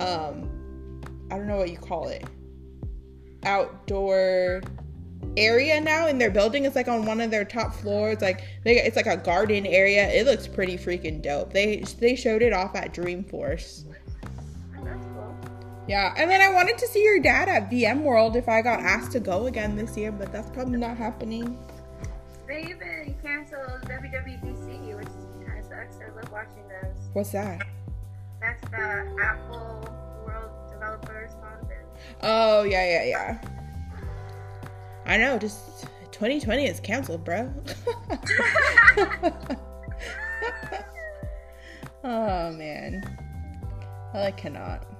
um I don't know what you call it outdoor area now in their building. It's like on one of their top floors. Like they it's like a garden area. It looks pretty freaking dope. They they showed it off at Dreamforce. Yeah, and then I wanted to see your dad at VMworld if I got asked to go again this year, but that's probably not happening. They even canceled WWDC, which is kind of sucks. I love watching those. What's that? That's the Apple World Developers Conference. Oh yeah, yeah, yeah. I know. Just 2020 is canceled, bro. oh man, I cannot.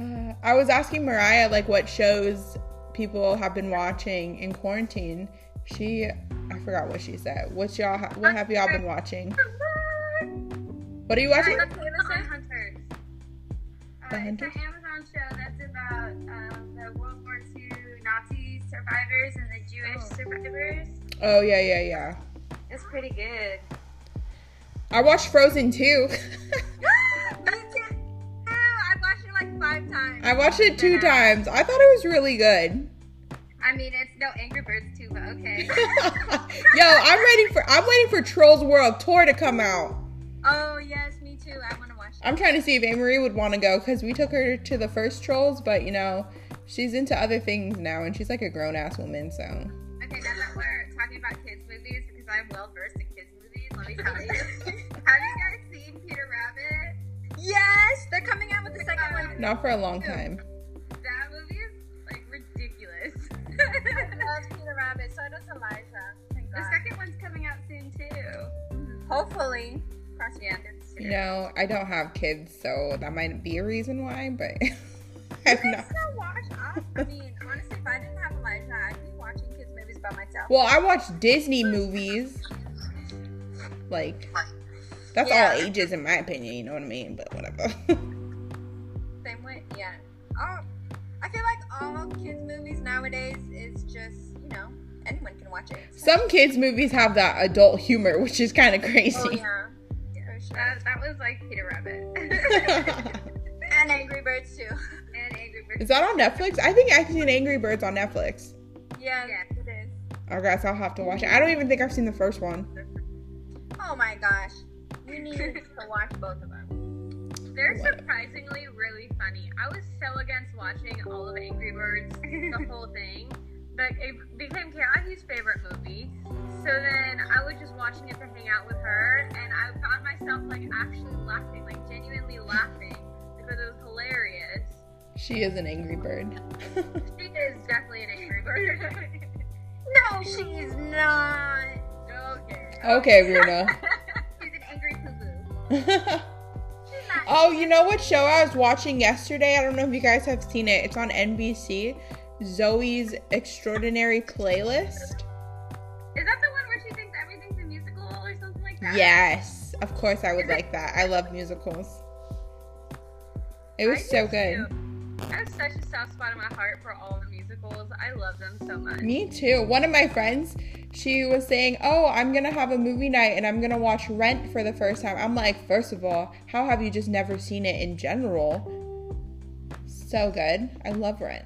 Uh, I was asking Mariah like what shows people have been watching in quarantine. She, I forgot what she said. What's y'all? What have y'all been watching? What are you watching? The Hunters. The Uh, it's Hunters? an Amazon show that's about um, the World War II Nazi survivors and the Jewish survivors. Oh yeah, yeah, yeah. It's pretty good. I watched Frozen too. five times. I watched it two times. I thought it was really good. I mean, it's no Angry Birds too, but okay. Yo, I'm ready for I'm waiting for Trolls World Tour to come out. Oh yes, me too. I want to watch it. I'm trying to see if Amory would want to go because we took her to the first Trolls, but you know, she's into other things now and she's like a grown ass woman, so. Okay, now that we're talking about kids movies, because I'm well versed in kids movies, let me tell you. Have you guys seen Peter Rabbit? Yes, they're coming out with the second one. Not for a long time. That movie is like ridiculous. I love Peter Rabbit. So does Elijah. Thank the God. second one's coming out soon too. Mm-hmm. Hopefully. Cross your Yeah, You know, I don't have kids, so that might be a reason why, but I've You not. still watch. I, I mean, honestly, if I didn't have Elijah, I'd be watching kids movies by myself. Well, I watch Disney movies. Like, that's Yeah. all ages, in my opinion. You know what I mean? But whatever. Same way, yeah. Oh, I feel like all kids movies nowadays is just you know anyone can watch it. Some kids' movies have that adult humor, which is kind of oh, crazy. Oh yeah, for sure. That, that was like Peter Rabbit. And Angry Birds too. and Angry Birds. is that on Netflix? I think I've seen Angry Birds on Netflix. Yeah, Yeah. it is. I guess I'll have to watch it. I don't even think I've seen the first one. Oh my gosh, you need to watch both of them. They're surprisingly really funny. I was so against watching all of Angry Birds, the whole thing. but it became Kiahi's favorite movie. So then I was just watching it to hang out with her, and I found myself like actually laughing, like genuinely laughing because it was hilarious. She is an angry bird. she is definitely an angry bird. no, she's not. Okay. Okay, Runa. oh, you know what show I was watching yesterday? I don't know if you guys have seen it. It's on NBC. Zoey's Extraordinary Playlist. Is that the one where she thinks everything's a musical or something like that? Yes, of course I would like that. I love musicals. It was so good. too. I have such a soft spot in my heart for all the musicals. I love them so much. Me too. One of my friends, she was saying, "Oh, I'm gonna have a movie night and I'm gonna watch Rent for the first time." I'm like, first of all, how have you just never seen it in general? So good. I love Rent.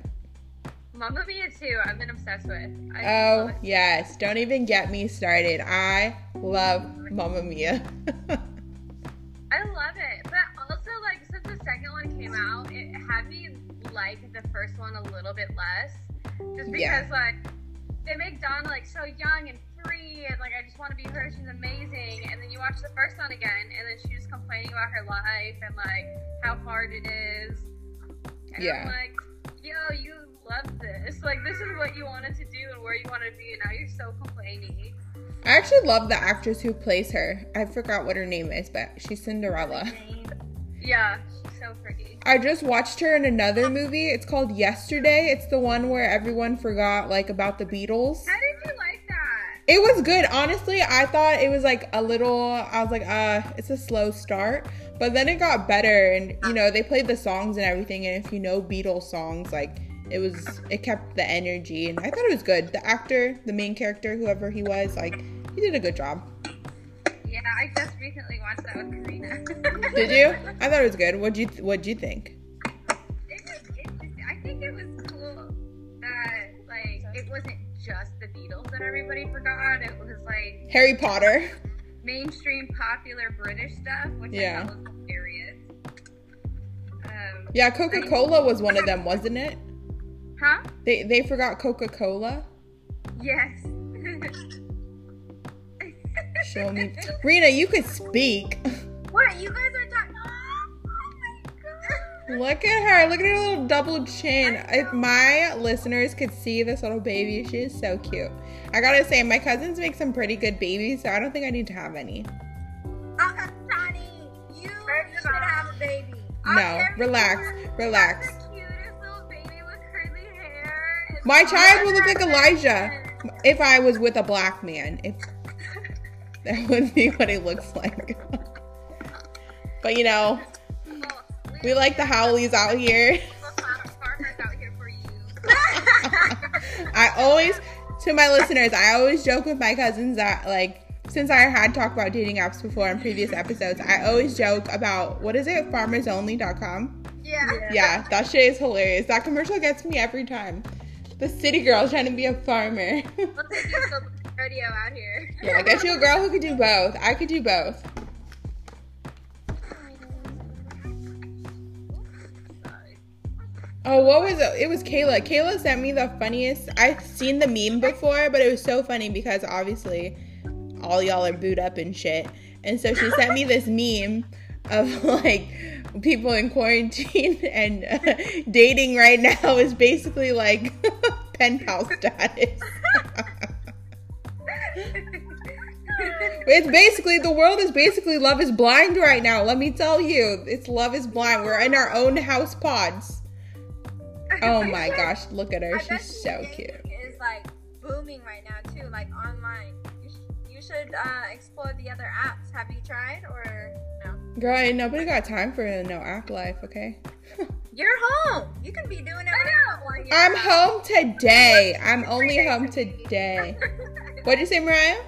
Mamma Mia too. I've been obsessed with. I Oh yes, don't even get me started. I love Mamma Mia. I love it, but also like since the second one came out, it had me like the first one a little bit less, just because Yeah. like they make Donna like so young and free, and like I just want to be her. She's amazing, and then you watch the first one again, and then she's just complaining about her life and like how hard it is. And Yeah. I'm like, yo, you love this. Like this is what you wanted to do and where you wanted to be, and now you're so complaining. I actually love the actress who plays her. I forgot what her name is, but she's Cinderella. Yeah, so pretty. I just watched her in another movie. It's called Yesterday. It's the one where everyone forgot like about the Beatles. How did you like that? It was good. Honestly, I thought it was like a little I was like, uh, it's a slow start. But then it got better and you know, they played the songs and everything and if you know Beatles songs, like it was it kept the energy and I thought it was good. The actor, the main character, whoever he was, like he did a good job. Yeah, I just recently watched that with Karina. Did you? I thought it was good. What'd you What'd you think? It was interesting. I think it was cool that like it wasn't just the Beatles that everybody forgot. It was like Harry Potter. mainstream popular British stuff, which Yeah. I thought was hilarious. Um, Yeah, Coca Cola was one of them, wasn't it? huh? They they forgot Coca Cola. Yes. Show me, Rena. You could speak. What? You guys are talking. Oh my god. Look at her. Look at her little double chin. If my listeners could see this little baby, she is so cute. I gotta say, my cousins make some pretty good babies, so I don't think I need to have any. Uh, Tawnee, you should have a baby. No, relax, relax. The cutest little baby with curly hair. My child would look like Elijah if I was with a black man. If that would be what it looks like. but you know, we like the Howleys out here. the farmers out here for you. I always, to my listeners, I always joke with my cousins that, like, since I had talked about dating apps before in previous episodes, I always joke about what is it, farmersonly.com? Yeah. Yeah, that shit is hilarious. That commercial gets me every time. The city girl trying to be a farmer. Rodeo out here. yeah, get you a girl who could do both. I could do both. Oh, what was it? It was Kayla. Kayla sent me the funniest. I've seen the meme before, but it was so funny because obviously all y'all are booed up and shit. And so she sent me this meme of like people in quarantine and uh, dating right now is basically like pen pal status. It's basically the world is basically love is blind right now. Let me tell you, it's love is blind. We're in our own house pods. Oh my gosh, look at her. She's so cute. Is like booming right now too, like online. You, sh- you should uh, explore the other apps. Have you tried or no? Girl, ain't nobody got time for no app life, okay? You're home. You can be doing it. I know. I'm home today. I'm only home today. What'd you say, Mariah?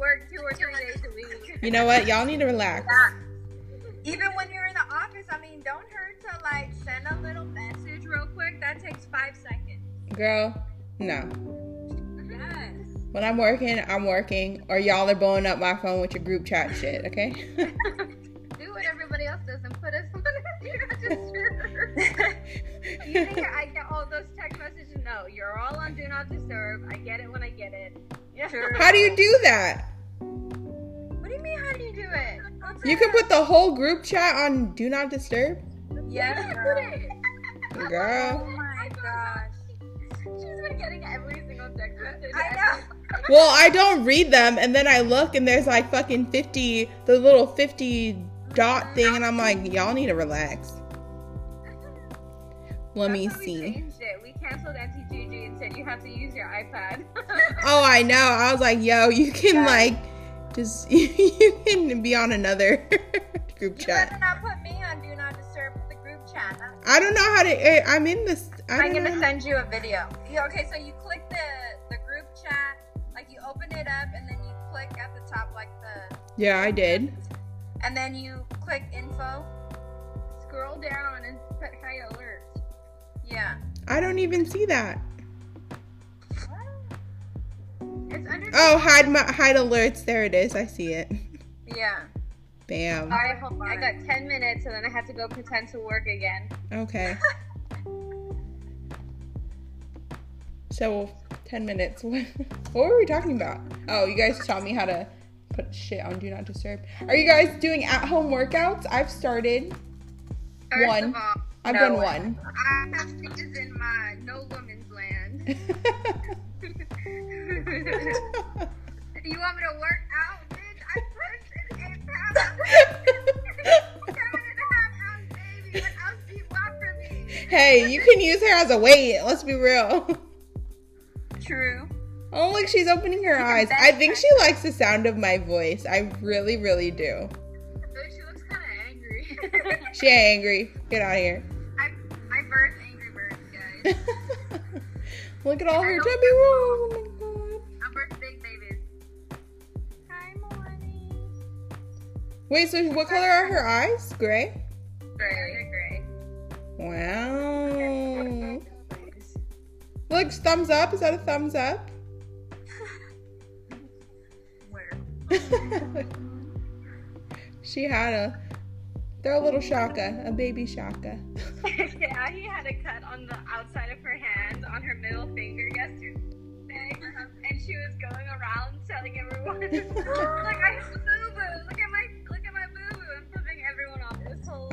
work two or three days a week. You know what? Y'all need to relax. Yeah. Even when you're in the office, I mean, don't hurt to like send a little message real quick. That takes five seconds. Girl, no. Yes. When I'm working, I'm working, or y'all are blowing up my phone with your group chat shit, okay? Do what everybody else does and put us on the register. you think I get all those text messages? No, you're all on do not disturb. I get it when I get it. Yeah. How do you do that? You can put the whole group chat on Do Not Disturb? Yeah. Put it. Oh Girl. my gosh. She's been getting every single text message. I know. Well, I don't read them, and then I look, and there's like fucking 50, the little 50 dot thing, and I'm like, y'all need to relax. Let me That's why We see. changed it. We canceled NTGG and said you have to use your iPad. Oh, I know. I was like, yo, you can Yeah. like just you can be on another group You chat. better not put me on Do Not Disturb the group chat. That's- I don't know how to. eh, I'm in this. I I'm gonna know. send you a video. Yeah, okay, so you click the the group chat, like you open it up, and then you click at the top, like the, Yeah, I did. and then you click info. Scroll down and put high alert. Yeah. I don't even see that. It's under. Oh, hide my hide alerts. There it is. I see it. Yeah. Bam. All right, hold on. I got 10 minutes and then I have to go pretend to work again. Okay. So, 10 minutes. what were we talking about? Oh, you guys taught me how to put shit on Do Not Disturb. Are you guys doing at home workouts? I've started. First One. all, I've No done one. I have things in my no woman's land. you want me to work out, bitch? I pushed an eight pounds. Seven and a half ounce baby. What else do you want from me? hey, you can use her as a weight. Let's be real. True. Oh, look, she's opening her eyes. I think she likes the sound of my voice. I really, really do. She looks kind of angry. She ain't angry. Get out of here. I, I birthed Angry Birds, guys. Look at all her chubby Wait, so what color are her eyes? Gray? Gray. Gray. Wow. Look, thumbs up. Is that a thumbs up? Where? she had a. They're a little shaka, a baby shaka. yeah, he had a cut on the outside of her hand on her middle finger yesterday. And she was going around telling everyone, like, I have boo boo.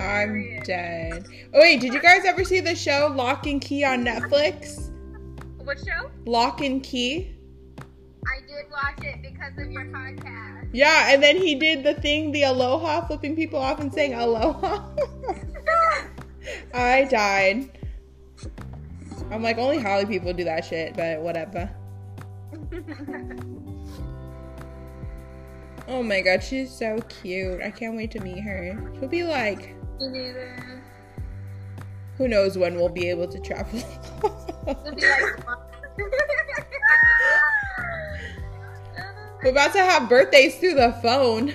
I'm dead. Oh, wait, did you guys ever see the show Lock and Key on Netflix? What show? Lock and Key? I did watch it because of your podcast. Yeah, and then he did the thing, the aloha, flipping people off and saying aloha. I died. I'm like, only Haole people do that shit, but whatever. Oh my god, she's so cute. I can't wait to meet her. She'll be like, Me neither. who knows when we'll be able to travel. It'll be like, We're about to have birthdays through the phone.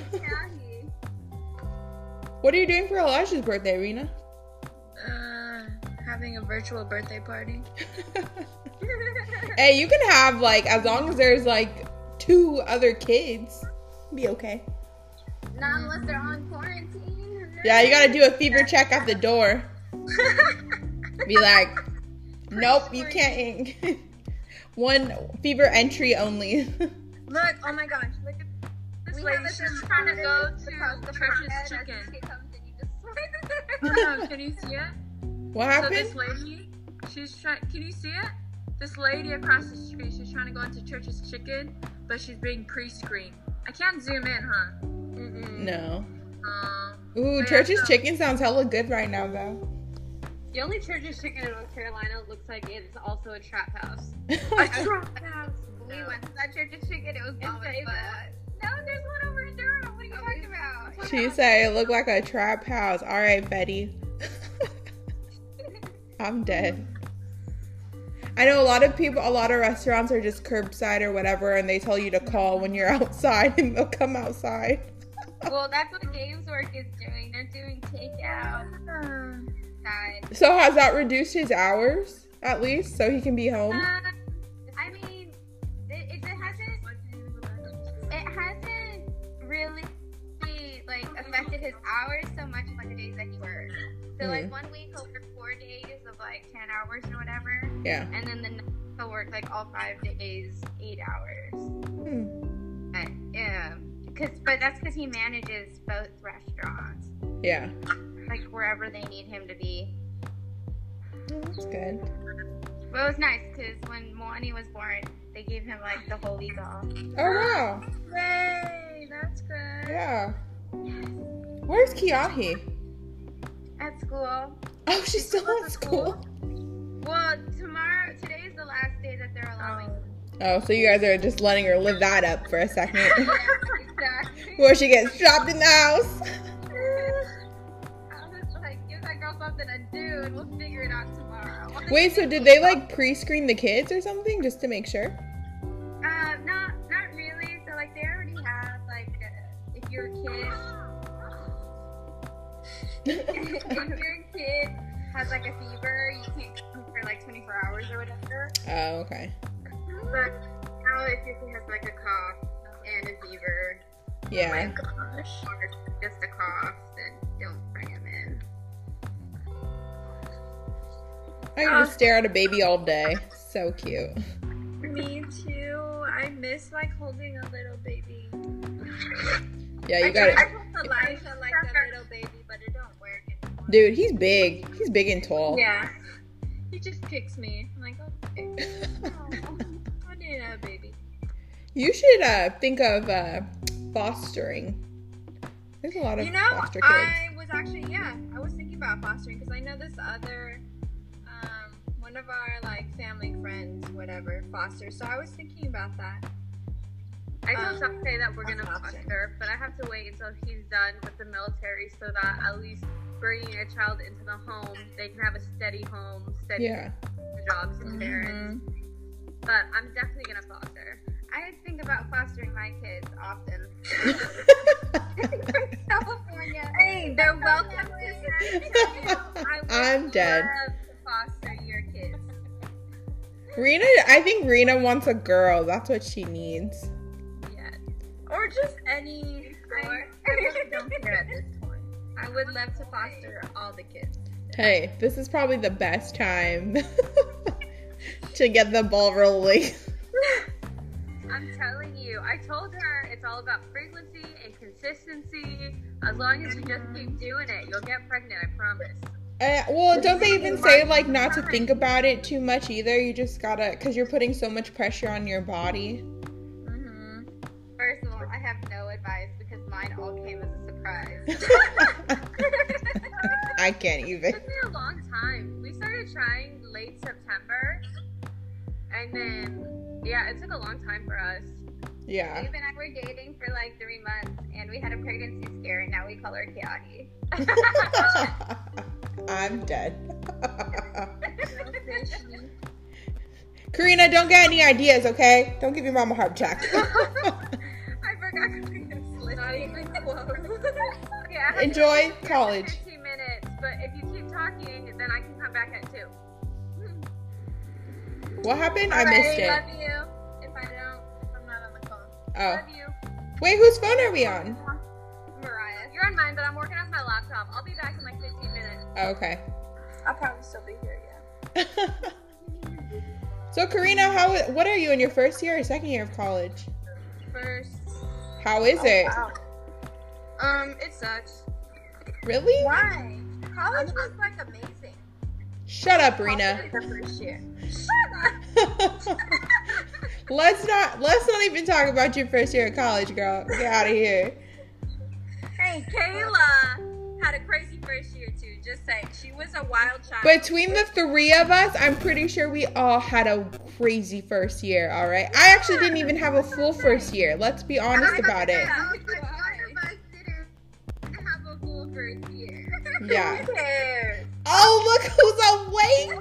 What are you doing for Elijah's birthday, Rena? Uh, having a virtual birthday party. hey, you can have like as long as there's like two other kids, be okay. Not unless they're on quarantine. Yeah, you gotta do a fever check at the door. Be like, nope, you can't. One fever entry only. Look, oh my gosh, look at this We lady. have She's trying to go to the Church's Chicken. she comes and you just swipe it. Oh, can you see it? what happened? So this lady, she's trying. Can you see it? This lady across the street, she's trying to go into Church's Chicken, but she's being pre-screened. I can't zoom in, huh? No. Um, Ooh, Church's so- chicken sounds hella good right now, though. The only church's chicken in North Carolina looks like it's also a trap house. a trap house. We No. went to that church's chicken, it was bomb as No, there's one over in Durham. What are you talking about? she said it looked like a trap house. All right, Betty. I'm dead. I know a lot of people, a lot of restaurants are just curbside or whatever, and they tell you to call when you're outside, and they'll come outside. Well, that's what Games Work is doing. They're doing takeout. Side. So has that reduced his hours at least, so he can be home? Uh, I mean, it, it hasn't. It hasn't really like affected his hours so much like the days that he works. So like Mm. one week he'll work four days of like ten hours or whatever. Yeah. and then the next he'll work like all five days, eight hours. Hmm. Uh, yeah, cause but that's because he manages both restaurants, Yeah. like wherever they need him to be. Oh, that's good. But it was nice because when Moani was born, they gave him like the whole week off. Oh wow. Yay, that's good. Yeah. Where's Kiahi? At school. Oh, she's still at school. Well, tomorrow, today is the last day that they're oh. allowing. Oh, so you guys are just letting her live that up for a second exactly. before she gets trapped in the house. I was like, give that girl something to do, and we'll figure it out tomorrow. Wait, so did they like pre-screen the kids or something just to make sure? Uh, not not really. So like they already have like uh, if your kid if your kid has like a fever, you can't come for like 24 hours or whatever. Oh, okay. But now if your kid has like a cough and a fever, Yeah. Oh my Gosh. or just a cough, then don't bring him in. I can just oh. stare at a baby all day. So cute. Me too. I miss like holding a little baby. Yeah, you I got it. to hold Elijah like a little baby, but it don't work anymore. Dude, he's big. He's big and tall. Yeah. He just kicks me. I'm like, okay. Need a baby. you should uh, think of uh, fostering. There's a lot of You know, foster kids. I was actually yeah, I was thinking about fostering because I know this other, um, one of our like family friends, whatever, fosters. So I was thinking about that. I Um, Sasuke that we're gonna that's an option. foster, but I have to wait until he's done with the military so that at least bringing a child into the home, they can have a steady home, steady Yeah. jobs and parents. But I'm definitely gonna foster. I think about fostering my kids often. California. Hey, they're welcome to San Diego. I would I'm dead. love to foster your kids. Rena, I think Rena wants a girl. That's what she needs. Yeah. or just any. I, I, I really don't care at this point. I would love to foster all the kids. Hey, this is probably the best time to get the ball rolling. I'm telling you, I told her it's all about frequency and consistency. As long as you just keep doing it, you'll get pregnant, I promise. Uh, well, don't they even say like not to think about it too much either? You just gotta, because you're putting so much pressure on your body. Mm-hmm. First of all, I have no advice because mine all came as a surprise. I can't even. It took me a long time. We started trying late September, and then yeah, it took a long time for us. Yeah. Dave and I were dating for like three months, and we had a pregnancy scare, and now we call her Kiahi. I'm dead. Karina, don't get any ideas, okay? Don't give your mom a heart attack. I forgot Karina's Not even close. Okay, I have to Enjoy leave here for college. 15 minutes, but if you keep talking, then I can come back at two. What happened? I Alright, missed it. Love you. If I don't, I'm not on the phone. Oh. Love you, Wait, whose phone are we on? Mariah. You're on mine, but I'm working on my laptop. I'll be back in like 15 minutes. Oh, okay. I'll probably still be here. Yeah. so, Karina, how? What are you in your first year or second year of college? First. How is it? Wow. Um, it sucks. Really? Why? College was like amazing. Shut up, Rena. The first year. Shut up. let's not. Let's not even talk about your first year of college, girl. Get out of here. Hey, Kayla had a crazy first year too. Just saying, she was a wild child. Between the three of us, I'm pretty sure we all had a crazy first year. All right. I actually didn't even have a full first year. Let's be honest about it. One of us didn't have a full first year. Yeah. Who? Oh, look who's awake!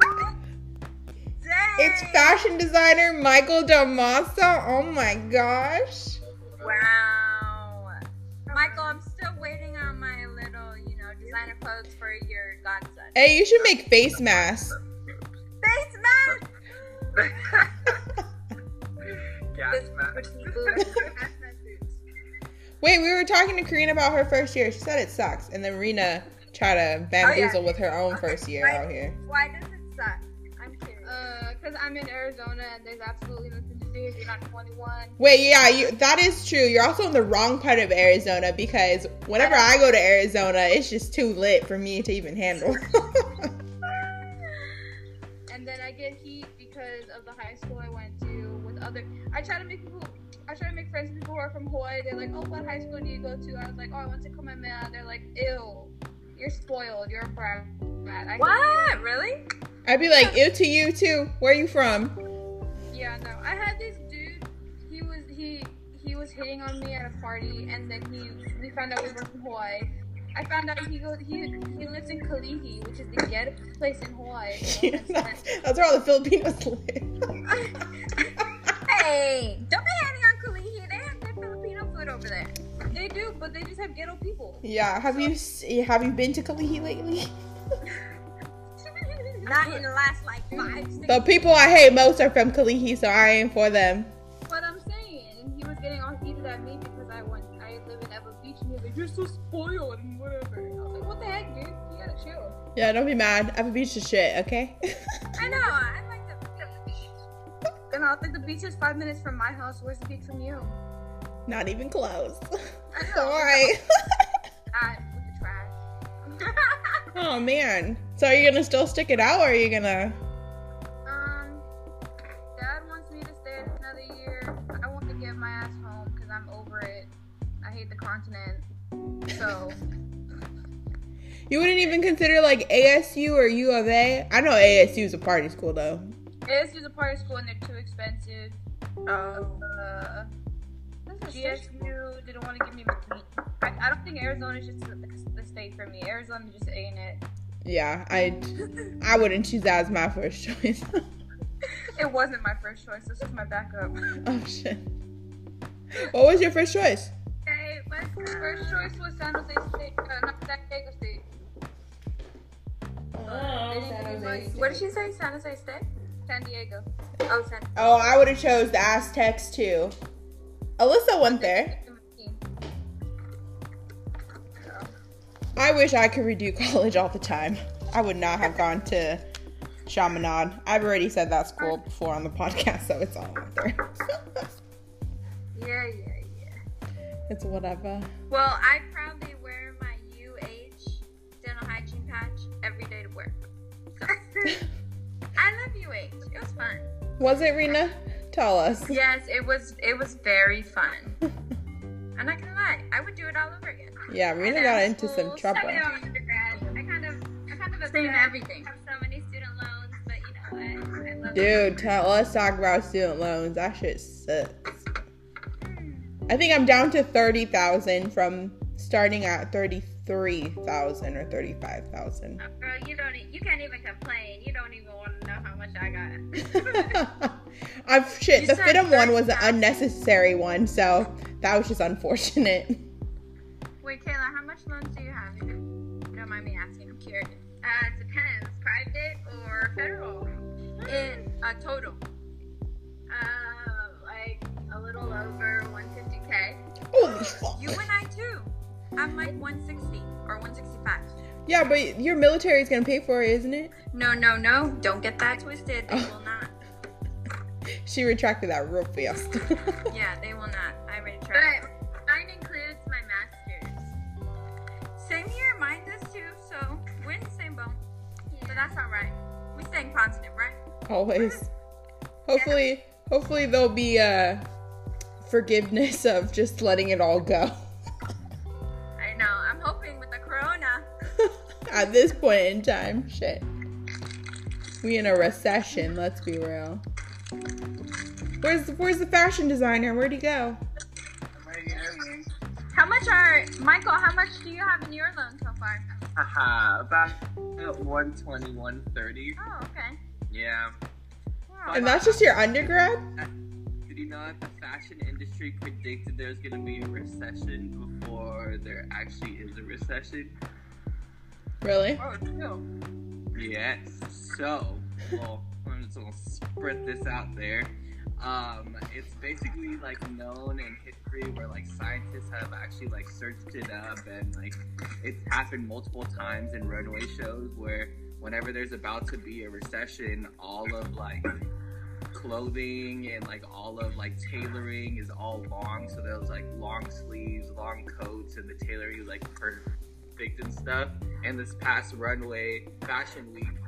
It's fashion designer Michael Damaso. Oh my gosh. Wow. Michael, I'm still waiting on my little, you know, designer clothes for your godson. Hey, you should make face masks. Face mask. Gas mask. Wait, we were talking to Karina about her first year. She said it sucks, and then Rena tried to bamboozle with her own first year out here. Why does it suck? I'm curious. Uh, because I'm in Arizona and there's absolutely nothing to do if you're not 21. Wait, yeah, you, that is true. You're also in the wrong part of Arizona because whenever I go to Arizona, it's just too lit for me to even handle. And then I get heat because of the high school I went to with other. I try to make people. I try to make friends with people who are from Hawaii. They're like, "Oh, what high school do you go to?" I was like, "Oh, I went to Kamehameha." They're like, "Ew, you're spoiled. You're a brat." I What? Really? I'd be like, ew to you too. Where are you from? Yeah, no. I had this dude. He was he he was hitting on me at a party, and then he we found out we were from Hawaii. I found out he goes he he lives in Kalihi, which is the ghetto place in Hawaii. So that's- that's, that's where all the Filipinos live. Hey, don't be hating on Kalihi. They have good Filipino food over there. They do, but they just have ghetto people. yeah, have you have you been to Kalihi lately? Not in the last like five, six. The people I hate most are from Kalihi, so I ain't for them. But I'm saying, he was getting all heated at me because I went, I live in Ewa Beach, and he was like, "You're so spoiled and whatever." And I was like, "What the heck, dude? You gotta chill." Yeah, don't be mad. Ewa Beach is shit, okay? I know. I like the, beach. And I like, "The beach is five minutes from my house. Where's the beach from you?" Not even close. I know. Sorry. With the trash. oh man. So are you gonna still stick it out, or are you gonna? um, Dad wants me to stay another year. I want to get my ass home because I'm over it. I hate the continent. So You wouldn't even consider like ASU or U of A. I know ASU is a party school though. ASU is a party school and they're too expensive. Oh. Uh, GSU didn't want to give me money. I, I don't think Arizona's just the, the state for me. Arizona just ain't it. Yeah, I I wouldn't choose that as my first choice. It wasn't my first choice. This was my backup. oh shit. What was your first choice? Okay, my first choice was San Jose State, uh, not San Diego State. What did she say? San Jose State? San Diego. Oh, San. Oh, I would have chose the Aztecs too. Alyssa went there. I wish I could redo college all the time. I would not have gone to Chaminade. I've already said that school before on the podcast, so it's all out there. Yeah, yeah, yeah. it's whatever. Well, I proudly wear my UH dental hygiene patch every day to work. So, I love UH. It was fun. Was it Rena? Tell us. Yes, it was. It was very fun. I'm not gonna lie. I would do it all over again. Yeah, Rena And got at into some trouble. I know undergrad. I kind of, I kind of Same everything. Have so many student loans, but you know what? I love Dude, tell us talk about student loans. That shit sucks. I think I'm down to thirty thousand from starting at thirty three thousand or thirty five thousand. Oh, girl, you don't, you can't even complain. You don't even want to know how much I got. I've shit. You The FIDM one was an unnecessary one, so that was just unfortunate. Wait, Kayla, how much loans do you have? If you don't mind me asking, I'm curious. Uh, it depends, private or federal. In a total. Uh, like a little over 150k. Holy fuck! You and I too. I'm like 160 or 165. Yeah, but your military is gonna pay for it, isn't it? No, no, no. Don't get that twisted. They Oh. will not. She retracted that real fast. Yeah, they will not. I already But tried. mine includes my master's. Same here. Mine does too. So we're in the same boat. So that's all right. We staying positive, right? Always. Hopefully, hopefully there'll be a forgiveness of just letting it all go. I know. I'm hoping with the corona. At this point in time, shit. We in a recession. Let's be real. Where's Where's the fashion designer? Where'd he go? How much are Michael? How much do you have in your loan so far? Haha, about 120, 130. Oh, okay. Yeah. Wow. And that's just your undergrad? Did you know that the fashion industry predicted there's gonna be a recession before there actually is a recession? Really? Oh, true. Yes. So, well, I'm just gonna spread this out there. Um, it's basically like known in history where like scientists have actually like searched it up and like it's happened multiple times in runway shows where whenever there's about to be a recession, all of like clothing and like all of like tailoring is all long. So there was like long sleeves, long coats, and the tailoring like perfect and stuff. And this past runway fashion week,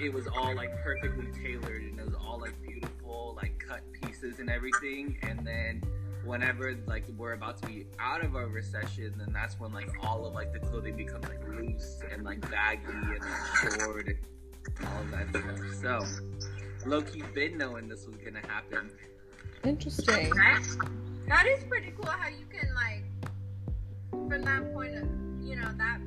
it was all like perfectly tailored and it was all like beautiful, like cut pieces and everything. And then whenever like we're about to be out of a recession, then that's when like all of like the clothing becomes like loose and like baggy and like short and all of that stuff. So Loki been knowing this was gonna happen. Interesting. That is pretty cool how you can like from that point of you know that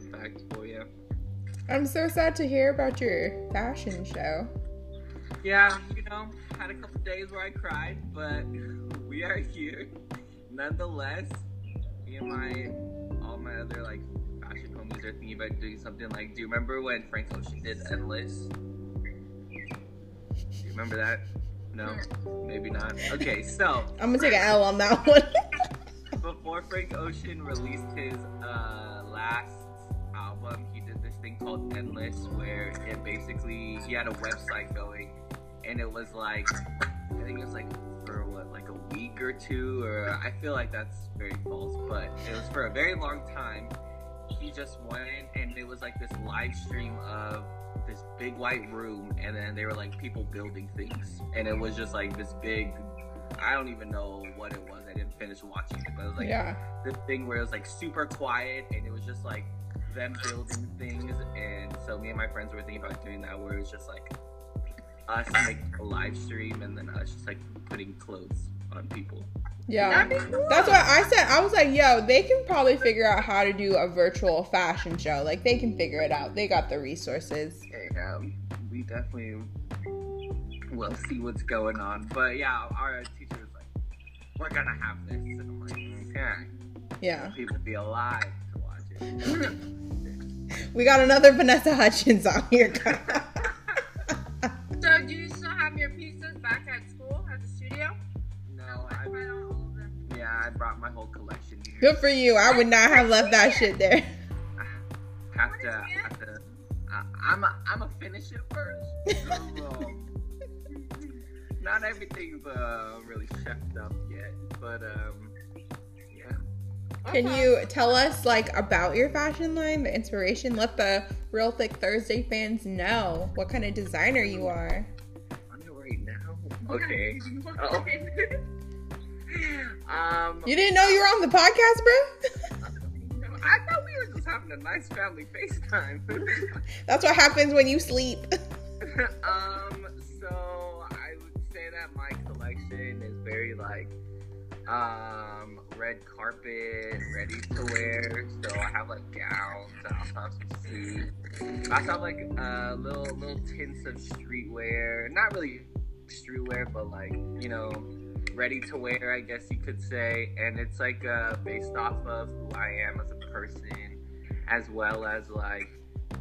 fun fact for you. I'm so sad to hear about your fashion show. Yeah, you know, had a couple days where I cried, but we are here. Nonetheless, me and my all my other like fashion homies are thinking about doing something like do you remember when Frank Ocean did Endless? Do you remember that? No? Maybe not. Okay, so I'm gonna take an L on that one. before Frank Ocean released his uh, last album, he did this thing called Endless, where it basically he had a website going, and it was like I think it was like for what like a week or two, or I feel like that's very false, but it was for a very long time. He just went, and it was like this live stream of this big white room, and then they were like people building things, and it was just like this big. I don't even know what it was. I didn't finish watching it, but it was like yeah. this thing where it was like super quiet and it was just like them building things and so me and my friends were thinking about doing that where it was just like us like a live stream and then us just like putting clothes on people Yeah. Cool. That's what I said. I was like, yo, they can probably figure out how to do a virtual fashion show. Like, they can figure it out. They got the resources. and um, we definitely will see what's going on but yeah our teacher was like we're gonna have this and i'm like okay Yeah. people be alive to watch it We got another Vanessa Hudgens on here. So do you still have your pieces back at school at the studio? no I I, all of them. yeah i brought my whole collection here Good for you. I would not have left that shit there. have to, is have to I, I'm a, I'm a finish it first. So, um, not everything's uh, really chefed up yet, but um, yeah. Can you tell us like about your fashion line, the inspiration? Let the Real Thick Thursday fans know what kind of designer you are. On it right now. Okay. Oh. um, You didn't know you were on the podcast, bro? I thought we were just having a nice family FaceTime. That's what happens when you sleep. um, so I would say that my collection is very like um red carpet, ready to wear. So I have like gowns, I have. I have like uh little little tints of streetwear. Not really streetwear, but like, you know, ready to wear, I guess you could say. And it's like uh based off of who I am as a person, as well as like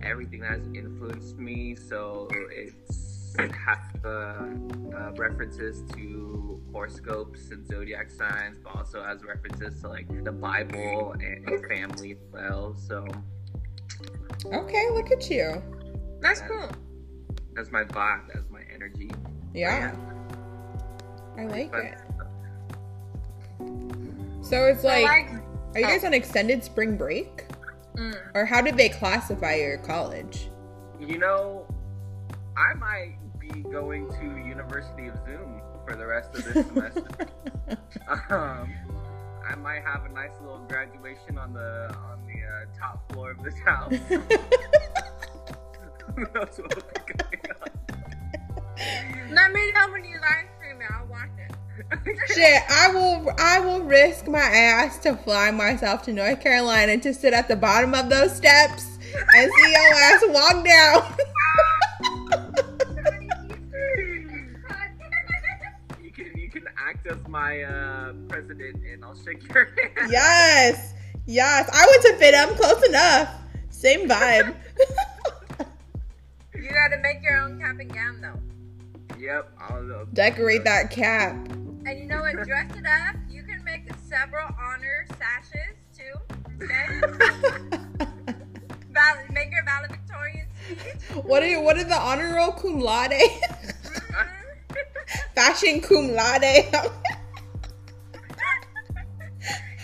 everything that has influenced me. So it's half uh, uh, references to horoscopes and zodiac signs, but also has references to like the Bible and, and family as well. So Okay, look at you. That's cool. that's my vibe. That's my energy. Yeah, I like But- it. So it's like, like, are you guys on extended spring break? mm, Or how did they classify your college? You know, I might be going to University of Zoom for the rest of this semester. um, I might have a nice little graduation on the on the uh, top floor of this house. Who knows what will be going on? let me know when you live stream it. I'll watch it. Shit, I will I will risk my ass to fly myself to North Carolina to sit at the bottom of those steps and see your ass walk down. As my uh, president, and I'll shake your hand. yes. Yes. I went to fit FIDM, close enough. Same vibe. You gotta make your own cap and gown though. Yep. I'll, Decorate that cap. And you know what? Dress it up. You can make several honor sashes too Okay. Val- make your valedictorian speech. what are what are the honor roll cum laude? Fashion cum laude.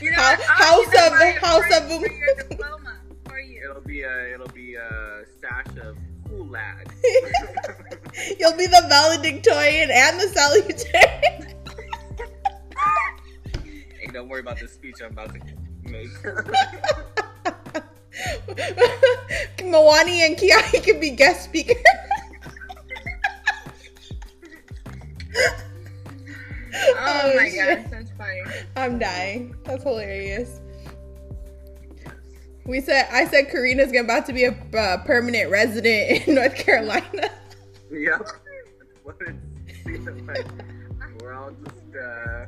You know, How- I'll house of- my- house for- of- for your diploma for you. It'll be a it'll be a sash of cool lad. You'll be the valedictorian and the salutatorian. hey, don't worry about the speech I'm about to make. Moani and Kiahi can be guest speakers. Oh, my shit. gosh, that's funny. I'm dying. That's hilarious. We said I said Karina's about to be a uh, permanent resident in North Carolina. yep. What is like, we're all just uh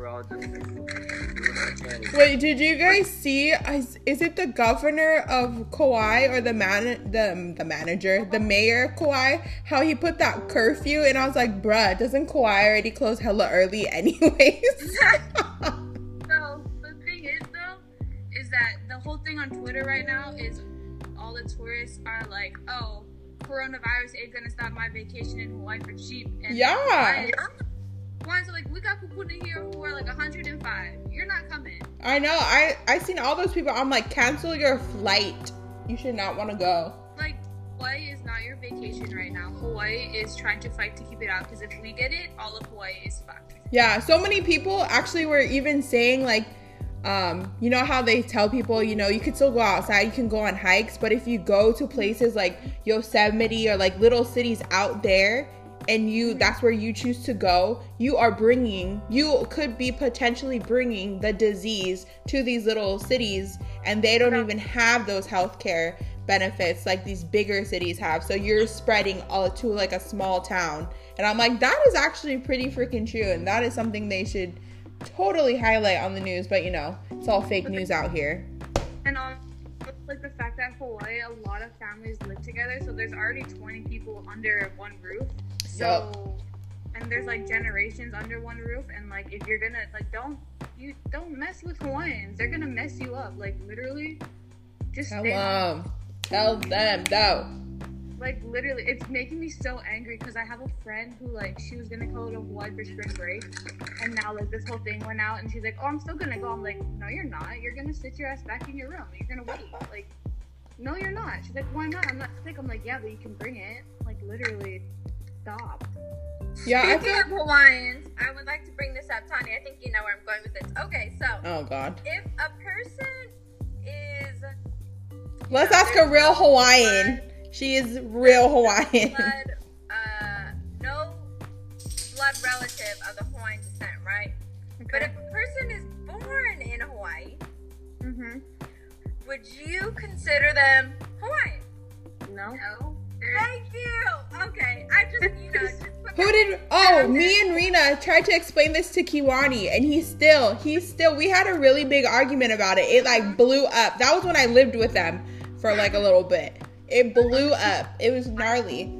we're all just doing our thing. Wait, did you guys see? Is, is it the governor of Kauai or the man, the the manager, the mayor of Kauai? How he put that curfew, and I was like, bruh, doesn't Kauai already close hella early anyways? So the thing is though, is that the whole thing on Twitter right now is all the tourists are like, oh, coronavirus ain't gonna stop my vacation in Hawaii for cheap. And Yeah. Are like, we got people in here who are like 105. You're not coming. I know. I I seen all those people. I'm like, cancel your flight. You should not want to go. Like Hawaii is not your vacation right now. Hawaii is trying to fight to keep it out because if we get it, all of Hawaii is fucked. Yeah, so many people actually were even saying like um, you know how they tell people, you know, you can still go outside, you can go on hikes, but if you go to places like Yosemite or like little cities out there and you mm-hmm. that's where you choose to go, you are bringing you could be potentially bringing the disease to these little cities and they don't even have those healthcare benefits like these bigger cities have. So you're spreading all to like a small town. And I'm like, that is actually pretty freaking true. And that is something they should totally highlight on the news. But you know, it's all fake news out here. And also, like the fact that Hawaii, a lot of families live together, so there's already 20 people under one roof. So, and there's like generations under one roof, and like if you're gonna like don't you don't mess with Hawaiians, they're gonna mess you up. Like literally, just Tell them. Tell them, though. Like literally, it's making me so angry because I have a friend who like she was gonna go to Hawaii for spring break, and now like this whole thing went out, and she's like, "Oh, I'm still gonna go." I'm like, "No, you're not. You're gonna sit your ass back in your room. You're gonna wait." Like, no, you're not. She's like, "Why not? I'm not sick." I'm like, "Yeah, but you can bring it." Like literally, stop. Yeah, I Speaking feel. of Hawaiians, I would like to bring this up, Tanya. I think you know where I'm going with this. Okay, so Oh, God. if a person is Let's ask a real Hawaiian. She is real Hawaiian. blood, uh, no blood relative of the Hawaiian descent, right? But if a person is born in Hawaii, Mm-hmm. would you consider them Hawaiian? No. No. Thank you. Okay, I just you know just put Who did? Oh, me and Rena tried to explain this to Kiwani, and he still, he still. We had a really big argument about it. It like blew up. That was when I lived with them for like a little bit. It blew up. It was gnarly.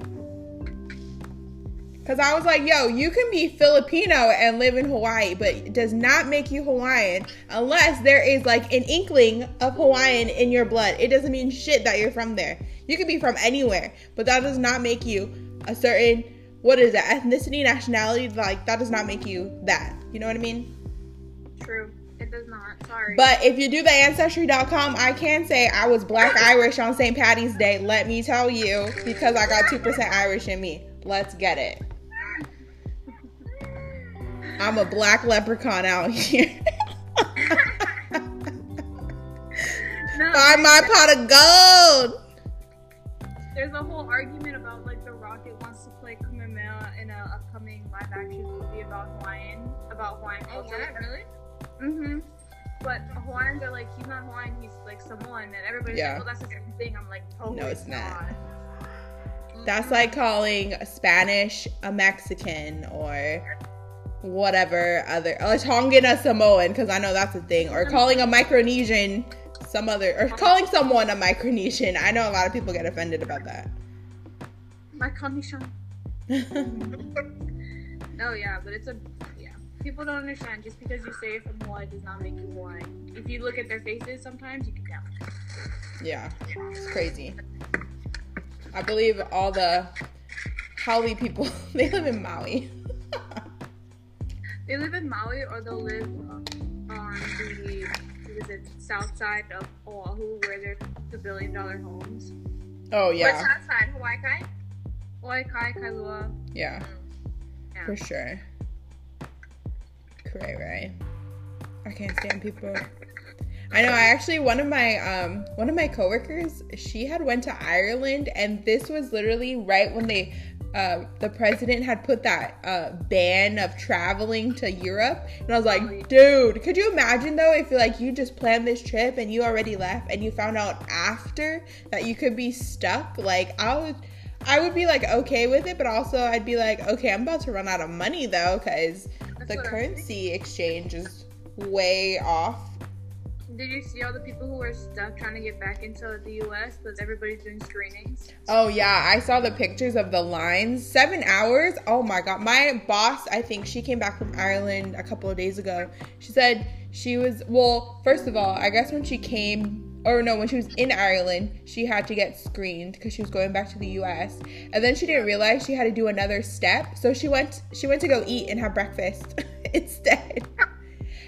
Cause I was like, yo, you can be Filipino and live in Hawaii, but it does not make you Hawaiian unless there is like an inkling of Hawaiian in your blood. It doesn't mean shit that you're from there. You could be from anywhere, but that does not make you a certain what is it, ethnicity, nationality, like that does not make you that. You know what I mean? True. It does not. Sorry. But if you do the ancestry.com, I can say I was black Irish on St. Patty's Day. Let me tell you, because I got 2% Irish in me. Let's get it. I'm a black leprechaun out here. no, Find my pot of gold. there's a whole argument about like the Rocket wants to play Kamehameha in an upcoming live action movie about Hawaiian about Hawaiian Oh, culture. yeah, really? Mm-hmm. But Hawaiians are like, he's not Hawaiian, he's like Samoan, and everybody's Yeah. like, well, that's the same thing. I'm like, oh, No, it's not. not. That's like calling a Spanish a Mexican or whatever other, a Tongan a Samoan, because I know that's a thing, or calling a Micronesian some other, or calling someone a Micronesian. I know a lot of people get offended about that. My condition. No, yeah, but it's a yeah. People don't understand. Just because you say it from Hawaii does not make you Hawaiian. If you look at their faces, sometimes you can tell. Yeah, it's crazy. I believe all the Haole people they live in Maui. They live in Maui or they'll live on the is it, south side of Oahu where there's the billion dollar homes. Oh yeah, outside Hawaii Kai? Hawaii Kai, Kailua. yeah, Yeah. for sure. Right, right. I can't stand people. I know. I actually one of my um one of my coworkers she had went to Ireland and this was literally right when they uh, the president had put that uh, ban of traveling to Europe, and I was like, dude, could you imagine though if like you just planned this trip and you already left and you found out after that you could be stuck? Like I would, I would be like okay with it, but also I'd be like, okay, I'm about to run out of money though because the currency exchange is way off. Did you see all the people who were stuck trying to get back into the U.S. because everybody's doing screenings? Oh yeah, I saw the pictures of the lines. Seven hours. Oh my god. My boss, I think she came back from Ireland a couple of days ago. She said she was well, first of all, I guess when she came or no, when she was in Ireland, she had to get screened because she was going back to the US. And then she didn't realize she had to do another step. So she went she went to go eat and have breakfast instead.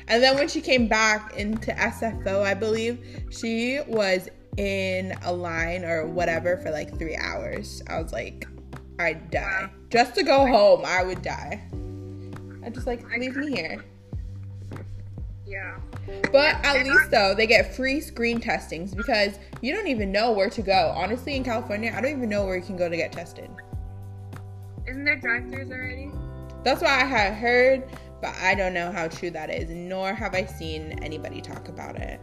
And then when she came back into SFO, I believe, she was in a line or whatever for like three hours. I was like, I'd die. Just to go home, I would die. I just like, leave me here. Yeah. But at least though, they get free screen testings because you don't even know where to go. Honestly, in California, I don't even know where you can go to get tested. Isn't there drive-throughs already? That's what I had heard, but I don't know how true that is, nor have I seen anybody talk about it.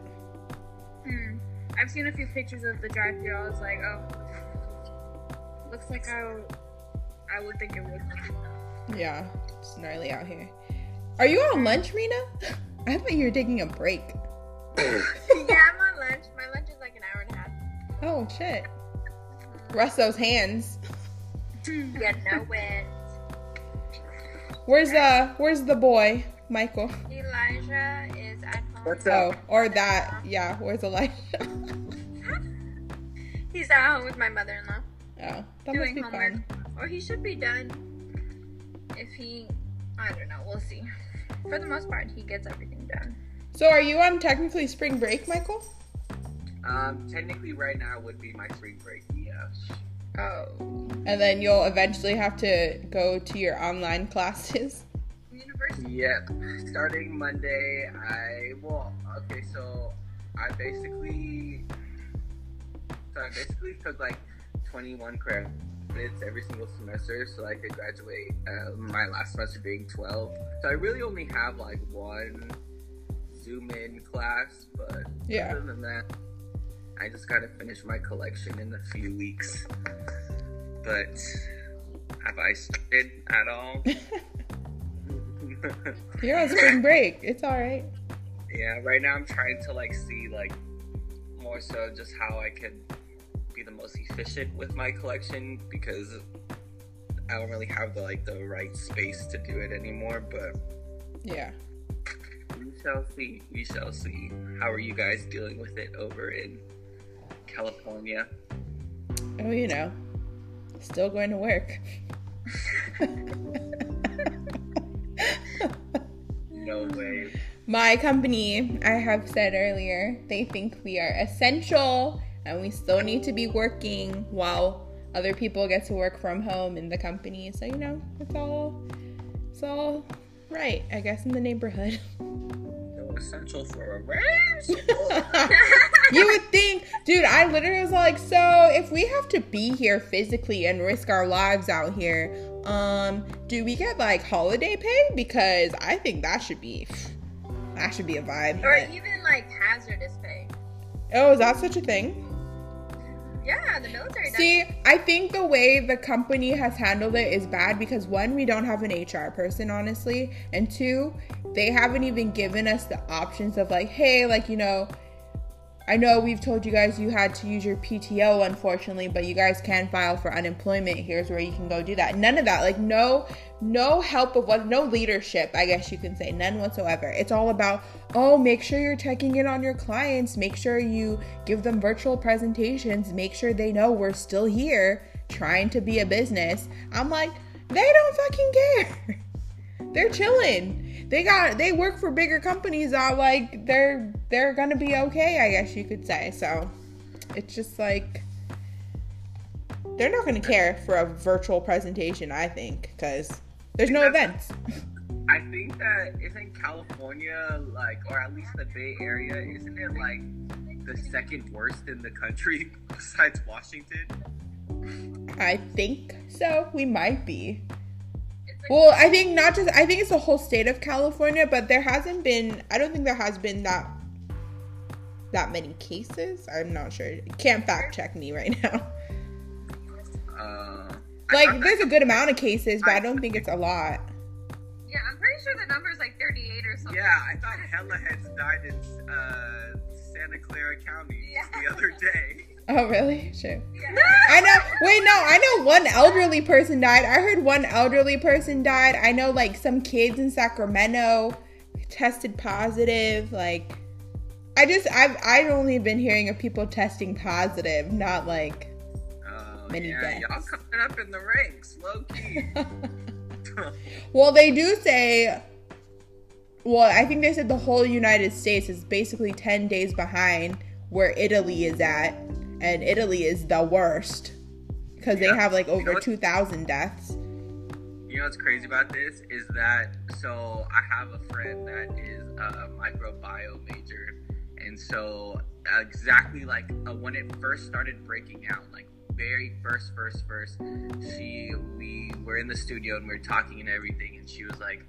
Hmm. I've seen a few pictures of the drive-through. I was like, oh, looks like I, I would think it would. Yeah, it's gnarly out here. Are you on lunch, Rena? I thought you were taking a break. yeah, I'm on lunch. My lunch is like an hour and a half. Oh shit. Rest those hands. Yeah, no wind. Where's uh where's the boy, Michael? Elijah is at home. What's Oh, or that, yeah, where's Elijah? He's at home with my mother-in-law. oh, that must doing be homework. fun. Or he should be done. If he, I don't know. We'll see. For the most part, he gets everything done. So are you on technically spring break, Michael? Um, technically, right now would be my spring break. Yes. Oh. And then you'll eventually have to go to your online classes. University. Yep. Starting Monday, I will. okay, so I basically, so I basically took like 21 credits every single semester, so I could graduate. Uh, my last semester being 12, so I really only have like one Zoom in class, but Yeah. other than that, I just gotta finish my collection in a few weeks. But have I started at all? You're on spring break. It's all right. Yeah, right now I'm trying to like see like more so just how I could be the most efficient with my collection because I don't really have the like the right space to do it anymore, but Yeah. we shall see. We shall see. How are you guys dealing with it over in California? Oh, you know, still going to work. No way. My company, I have said earlier, they think we are essential and we still need to be working while other people get to work from home in the company. So, you know, it's all it's all right, I guess in the neighborhood. Essential for a raise. you would think, dude, I literally was like, so if we have to be here physically and risk our lives out here, um, do we get like holiday pay? Because I think that should be that should be a vibe. Or But- even like hazardous pay. oh, is that such a thing? Yeah, the military does. See, I think the way the company has handled it is bad because one, we don't have an HR person, honestly, and two, they haven't even given us the options of like, hey, like you know, I know we've told you guys you had to use your PTO, unfortunately, but you guys can file for unemployment. Here's where you can go do that. None of that. Like, no, no help of what, no leadership, I guess you can say. None whatsoever. It's all about, oh, make sure you're checking in on your clients. Make sure you give them virtual presentations. Make sure they know we're still here trying to be a business. I'm like, they don't fucking care. They're chilling they got they work for bigger companies are like they're they're gonna be okay i guess you could say. So it's just like they're not gonna care for a virtual presentation i think because there's no events. I think that isn't california like or at least the bay area isn't it like the second worst in the country besides washington? I think so. We might be well, I think not just I think it's the whole state of California, but there hasn't been I don't think there has been that that many cases. I'm not sure. Can't fact check me right now. Uh, like there's a good amount of cases, but I, I don't think it's a lot. Yeah, I'm pretty sure the number is like 38 or something. Yeah, I thought hella heads died in uh, Santa Clara County yeah. the other day. Oh, really? Sure. I know. Wait, no. I know one elderly person died. I heard one elderly person died. I know, like, some kids in Sacramento tested positive. Like, I just, I've, I've only been hearing of people testing positive, not like uh, many yeah, deaths. Y'all coming up in the ranks, low key. well, they do say. Well, I think they said the whole United States is basically 10 days behind where Italy is at and Italy is the worst because yeah. they have like over you know 2,000 deaths. You know what's crazy about this is that so I have a friend that is a microbiome major, and so exactly like uh, when it first started breaking out, like very first, first, first, she we were in the studio and we were talking and everything, and she was like,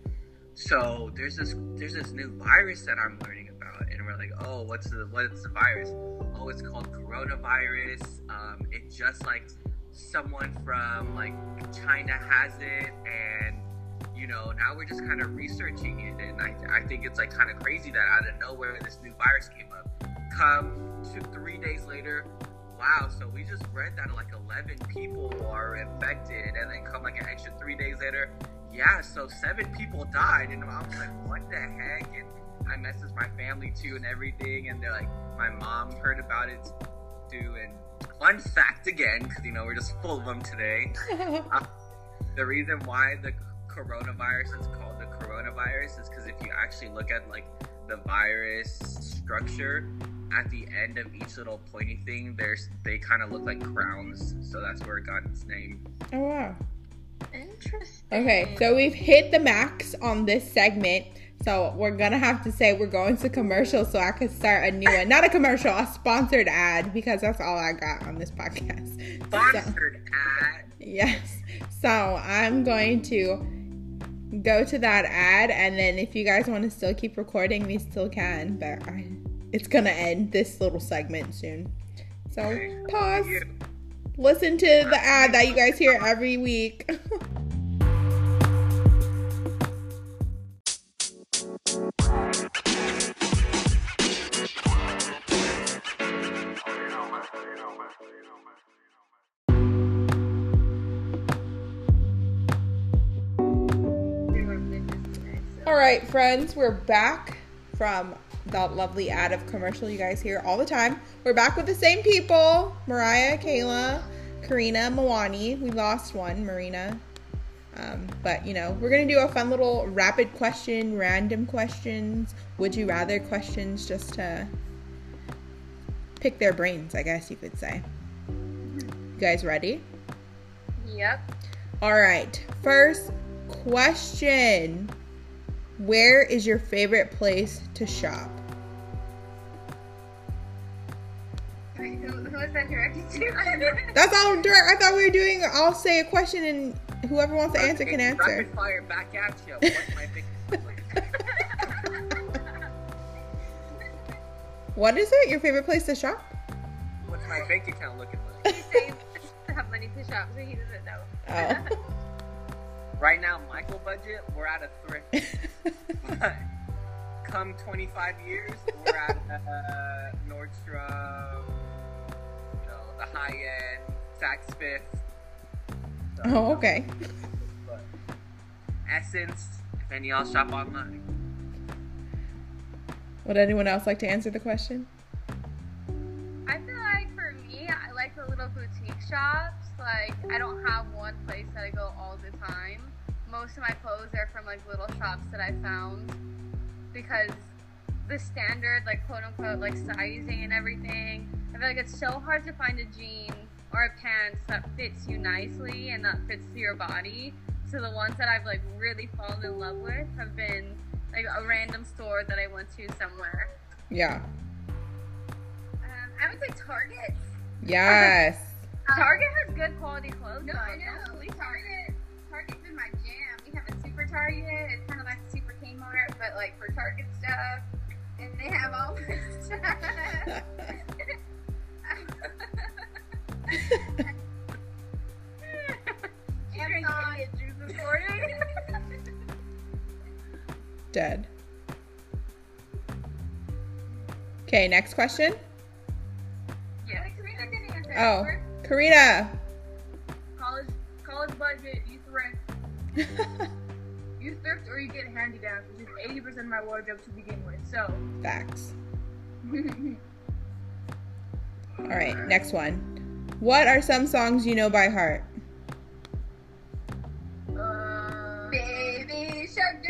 "So there's this there's this new virus that I'm learning about," and we're like, "Oh, what's the what's the virus?" oh, it's called coronavirus. Um, it just like someone from like China has it, and you know now we're just kind of researching it, and I, I think it's like kind of crazy that out of nowhere this new virus came up. Come two three days later, wow, so we just read that like 11 people are infected, and then come like an extra three days later, yeah, so seven people died, and I was like, what the heck? And I messaged my family too and everything, and they're like, my mom heard about it too. And fun fact again, because you know we're just full of them today. uh, the reason why the coronavirus is called the coronavirus is because if you actually look at like the virus structure at the end of each little pointy thing, there's they kind of look like crowns, so that's where it got its name. Oh wow. Interesting. Okay, so we've hit the max on this segment. So we're gonna have to say we're going to commercial so I can start a new one. Not a commercial, a sponsored ad because that's all I got on this podcast. Sponsored so, ad. Yes. So I'm going to go to that ad and then if you guys want to still keep recording, we still can. But I, it's gonna end this little segment soon. So pause. Listen to the ad that you guys hear every week. All right, friends, we're back from that lovely ad of commercial you guys hear all the time. We're back with the same people Mariah, Kayla, Karina, Moani. We lost one, Marina. Um, but, you know, we're going to do a fun little rapid question, random questions, would you rather questions just to pick their brains, I guess you could say. You guys ready? Yep. All right. First question where is your favorite place to shop? Who, who is that directed to? That's all direct. I thought we were doing. I'll say a question and whoever wants to answer can answer. Rapid fire back at you. What's my What is it? Your favorite place to shop? What's my bank account looking like? He have money to shop, so he doesn't know. Oh. right now, Michael budget, we're at a thrift. come 25 years, we're at uh, Nordstrom, you know, the high end, Saks Fifth. So, Oh, okay. But Essence, if any of y'all shop online. Would anyone else like to answer the question? I feel like for me, I like the little boutique shops. Like, I don't have one place that I go all the time. Most of my clothes are from like little shops that I found because the standard, like quote unquote, like sizing and everything. I feel like it's so hard to find a jean or a pants that fits you nicely and that fits your body. So the ones that I've like really fallen in love with have been like a random store that I went to somewhere. Yeah. Um, I would say Target. Yes. Target has good quality clothes. No, though. I know. We Target. Target's been my jam. We have a super Target. It's kind of like a but like for Target stuff. And they have all this stuff. Amazon. Dead. Okay, next question. Yeah. Karina. Oh, Karina. College college budget, you thrift. You thrift or you get handy downs, which is eighty percent of my wardrobe to begin with. So Facts. All right, next one. What are some songs you know by heart? uh Baby shark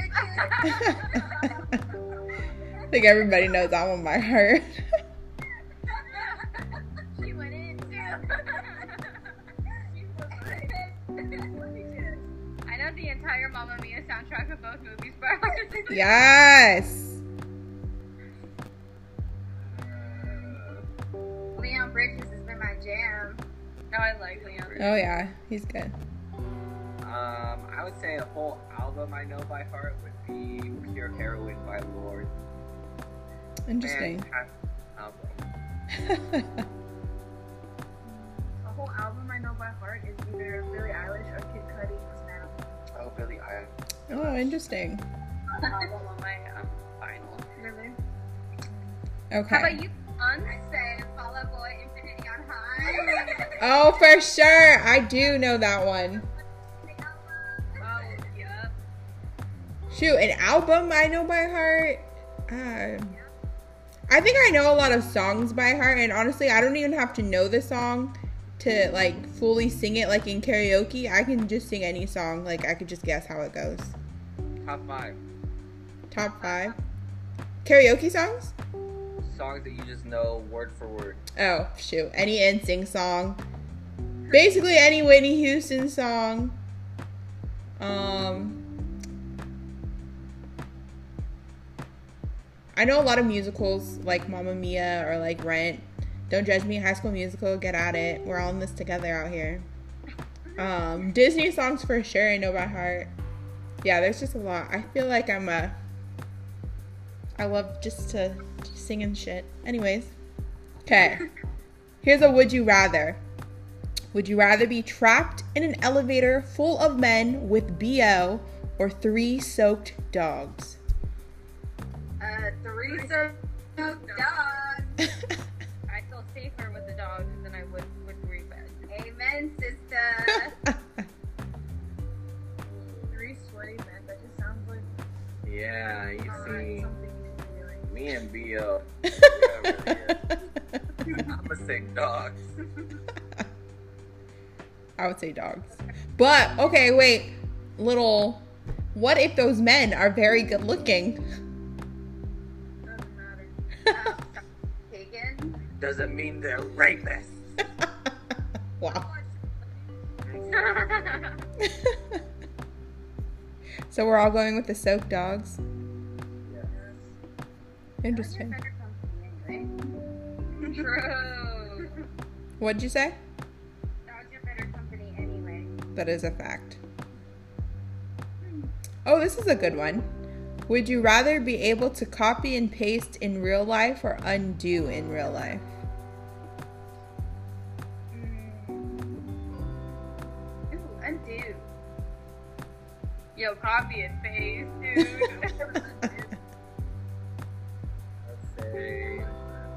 I think everybody knows that one by heart. She went in too. She was like, I know the entire Mamma Mia soundtrack of both movies by heart. yes. Leon Bridges has been my jam. No, I like Leon. Oh yeah, he's good. Um, I would say a whole album I know by heart would be Pure Heroin by Lorde. Interesting. Album. a whole album I know by heart is either Billie Eilish or Kid Cudi or Snap. Oh, Billie oh, interesting. album on my um, vinyl. Really? Okay. How about you? On Fall Out Boy Infinity on High. Oh, for sure. I do know that one. Oh, yep. Shoot, an album I know by heart. Uh, I think I know a lot of songs by heart, and honestly, I don't even have to know the song to like fully sing it. Like in karaoke, I can just sing any song. Like I could just guess how it goes. Top five Top five karaoke songs. songs that you just know word for word. Oh shoot, any NSYNC song. Basically any Whitney Houston song. Um I know a lot of musicals like Mamma Mia or like Rent. Don't judge me, High School Musical, get at it. We're all in this together out here. Um Disney songs for sure I know by heart. Yeah, there's just a lot. I feel like I'm a I love just to sing and shit. Anyways. Okay. Here's a would you rather. Would you rather be trapped in an elevator full of men with BO or three soaked dogs? Uh, three so dog. Amen, sister. Three sweaty men. That just sounds like Yeah, you alright, see, something you should be doing. me and B.O. I'm gonna say dogs. I would say dogs. But okay, wait. Little what if those men are very good looking? Doesn't matter. Um, Doesn't mean they're rapists. wow. so we're all going with the soaked dogs. Interesting. Anyway. True. What'd you say? Dogs are better company anyway. That is a fact. Oh, this is a good one. Would you rather be able to copy and paste in real life or undo in real life? Yo, copy and paste, dude.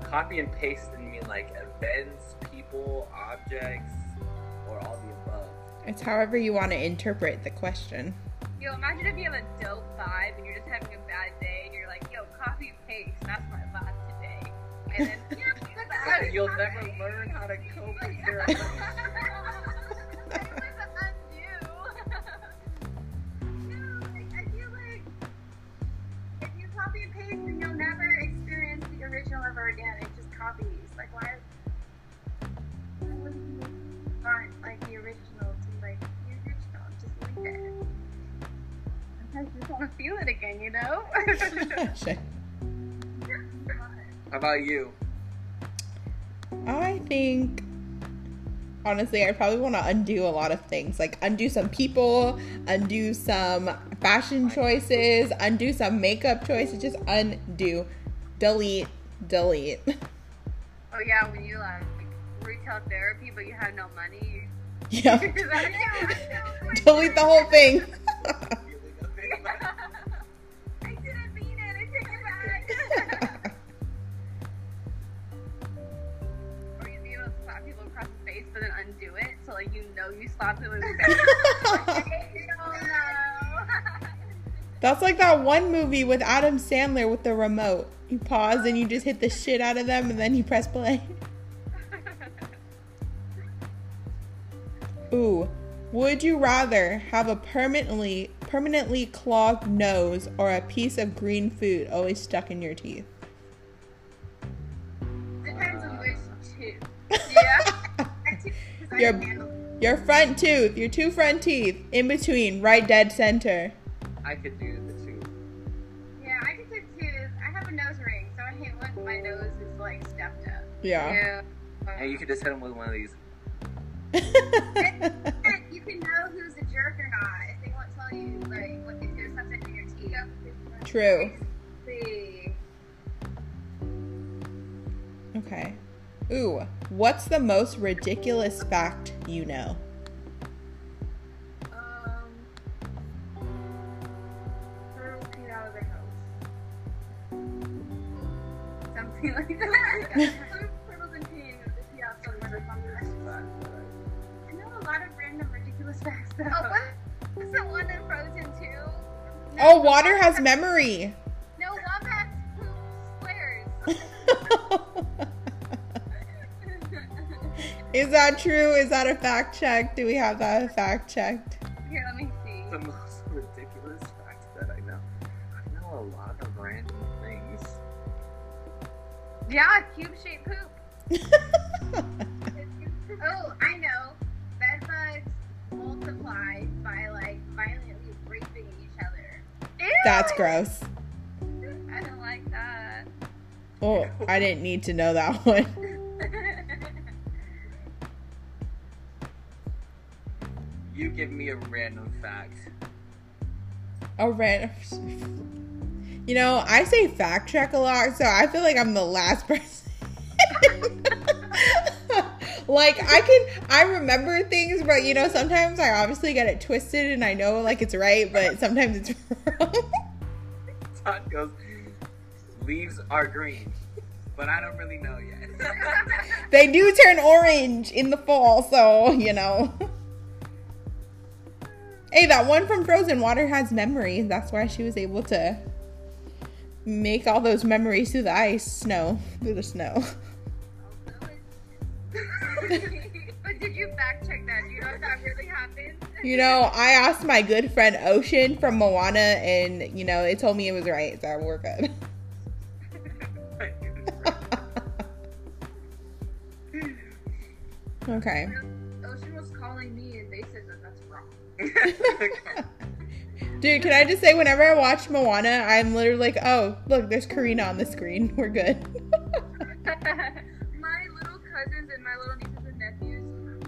copy and paste and mean like events, people, objects, or all the above? It's however you want to interpret the question. Yo, imagine if you have a dope vibe and you're just having a bad day and you're like, yo, copy and paste, that's my vibe today. And then, yeah, You'll never learn how to cope with your to feel it again, you know? How about you? I think honestly, I probably want to undo a lot of things. Like undo some people, undo some fashion choices, undo some makeup choices, just undo, delete, delete. oh yeah, when you like retail therapy but you have no money, yeah. delete the whole thing. I didn't mean it. I take it back. or you be able to slap people across the face, but then undo it, so like you know you slapped them in the face. That's like that one movie with Adam Sandler with the remote. You pause and you just hit the shit out of them and then you press play. Ooh. Would you rather have a permanently permanently clogged nose or a piece of green food always stuck in your teeth? Depends on which two. yeah. Your- can handle it. Your front tooth, your two front teeth, in between, right dead center. I could do the two. Yeah, I can take two. I have a nose ring, so I hate when my nose is like stuffed up. Yeah. Yeah. And you could just hit them with one of these. You can know who's a jerk or not you like what if there's something in your teeth. True. See. Okay. Ooh, what's the most ridiculous fact you know? Um. Turtles peed out of their nose. Something like Oh, water has memory. No, wombats poop squares. Is that true? Is that a fact check? Do we have that fact checked? Here, let me see. The most ridiculous facts that I know. I know a lot of random things. Yeah, cube-shaped poop. That's gross. I don't like that. Oh, I didn't need to know that one. You give me a random fact. A random. You know, I say fact check a lot, so I feel like I'm the last person. like I can, I remember things, but you know, sometimes I obviously get it twisted, and I know like it's right, but sometimes it's wrong. Todd goes, leaves are green, but I don't really know yet. they do turn orange in the fall, so you know. Hey, that one from Frozen Water has memories. That's why she was able to make all those memories through the ice, snow, through the snow. Oh, but did you fact check that? Do you know if that really happened? You know, I asked my good friend Ocean from Moana, and you know, it told me it was right, so we're good. okay. Ocean was calling me and they said that that's wrong. Dude, can I just say, whenever I watch Moana, I'm literally like, oh, look, there's Karina on the screen. We're good. My little cousins and my little nieces and nephews,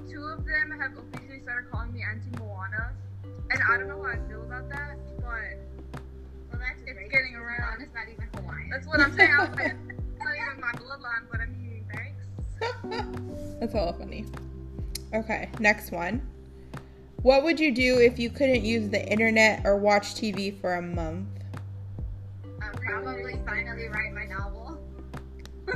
two of them have officially started calling me Auntie Moana. And I don't know how I feel about that, but Well, that's It's great. getting around. It's not even Hawaiian. that's what I'm saying. I was like, not even my bloodline, but I'm eating thanks. That's all funny. Okay, next one. What would you do if you couldn't use the internet or watch TV for a month? I'll probably finally write my novel.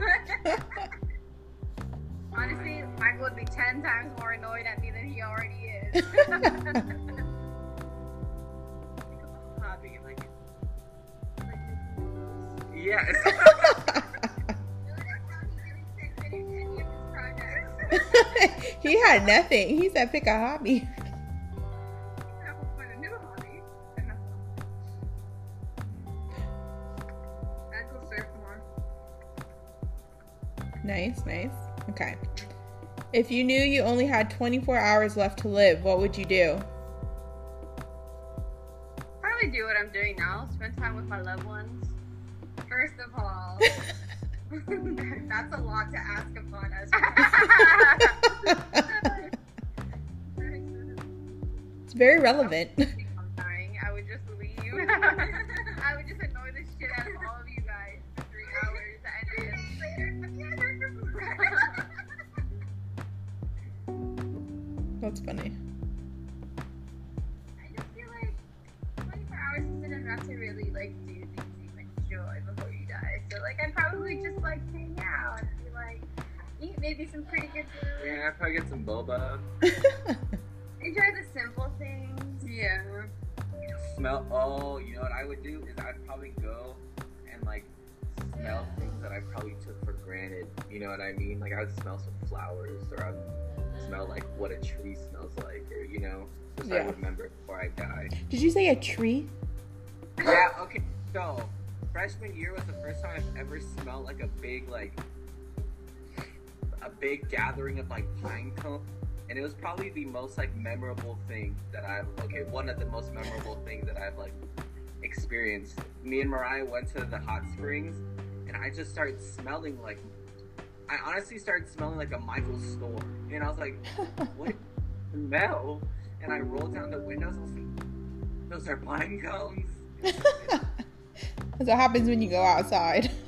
Honestly, Michael would be ten times more annoyed at me than he already is. Yes. he had nothing. He said pick a hobby. I will find a new hobby. And I'd go surf more. Nice, nice. Okay. If you knew you only had 24 hours left to live, what would you do? Probably do what I'm doing now. Spend time with my loved ones. First of all, that's a lot to ask upon us. it's very relevant. I'm dying. I would just leave. I would just annoy the shit out of all of you guys for three hours and That's funny. Like I'd probably just like hang out and be like eat maybe some pretty good food. yeah, I'd probably get some boba. Enjoy the simple things. Yeah. Smell. Oh, you know what I would do is I'd probably go and like smell things that I probably took for granted. You know what I mean? Like I would smell some flowers, or I'd smell like what a tree smells like, or you know, just so Yeah. I remember before I die. Did you say a tree? Yeah. Okay. So freshman year was the first time I've ever smelled like a big like a big gathering of like pine cones. And it was probably the most like memorable thing that I've okay, one of the most memorable things that I've like experienced. Me and Mariah went to the hot springs and I just started smelling like I honestly started smelling like a Michael store. And I was like, what smell? And I rolled down the windows, I was like, those are pine cones. That's what happens when you go outside.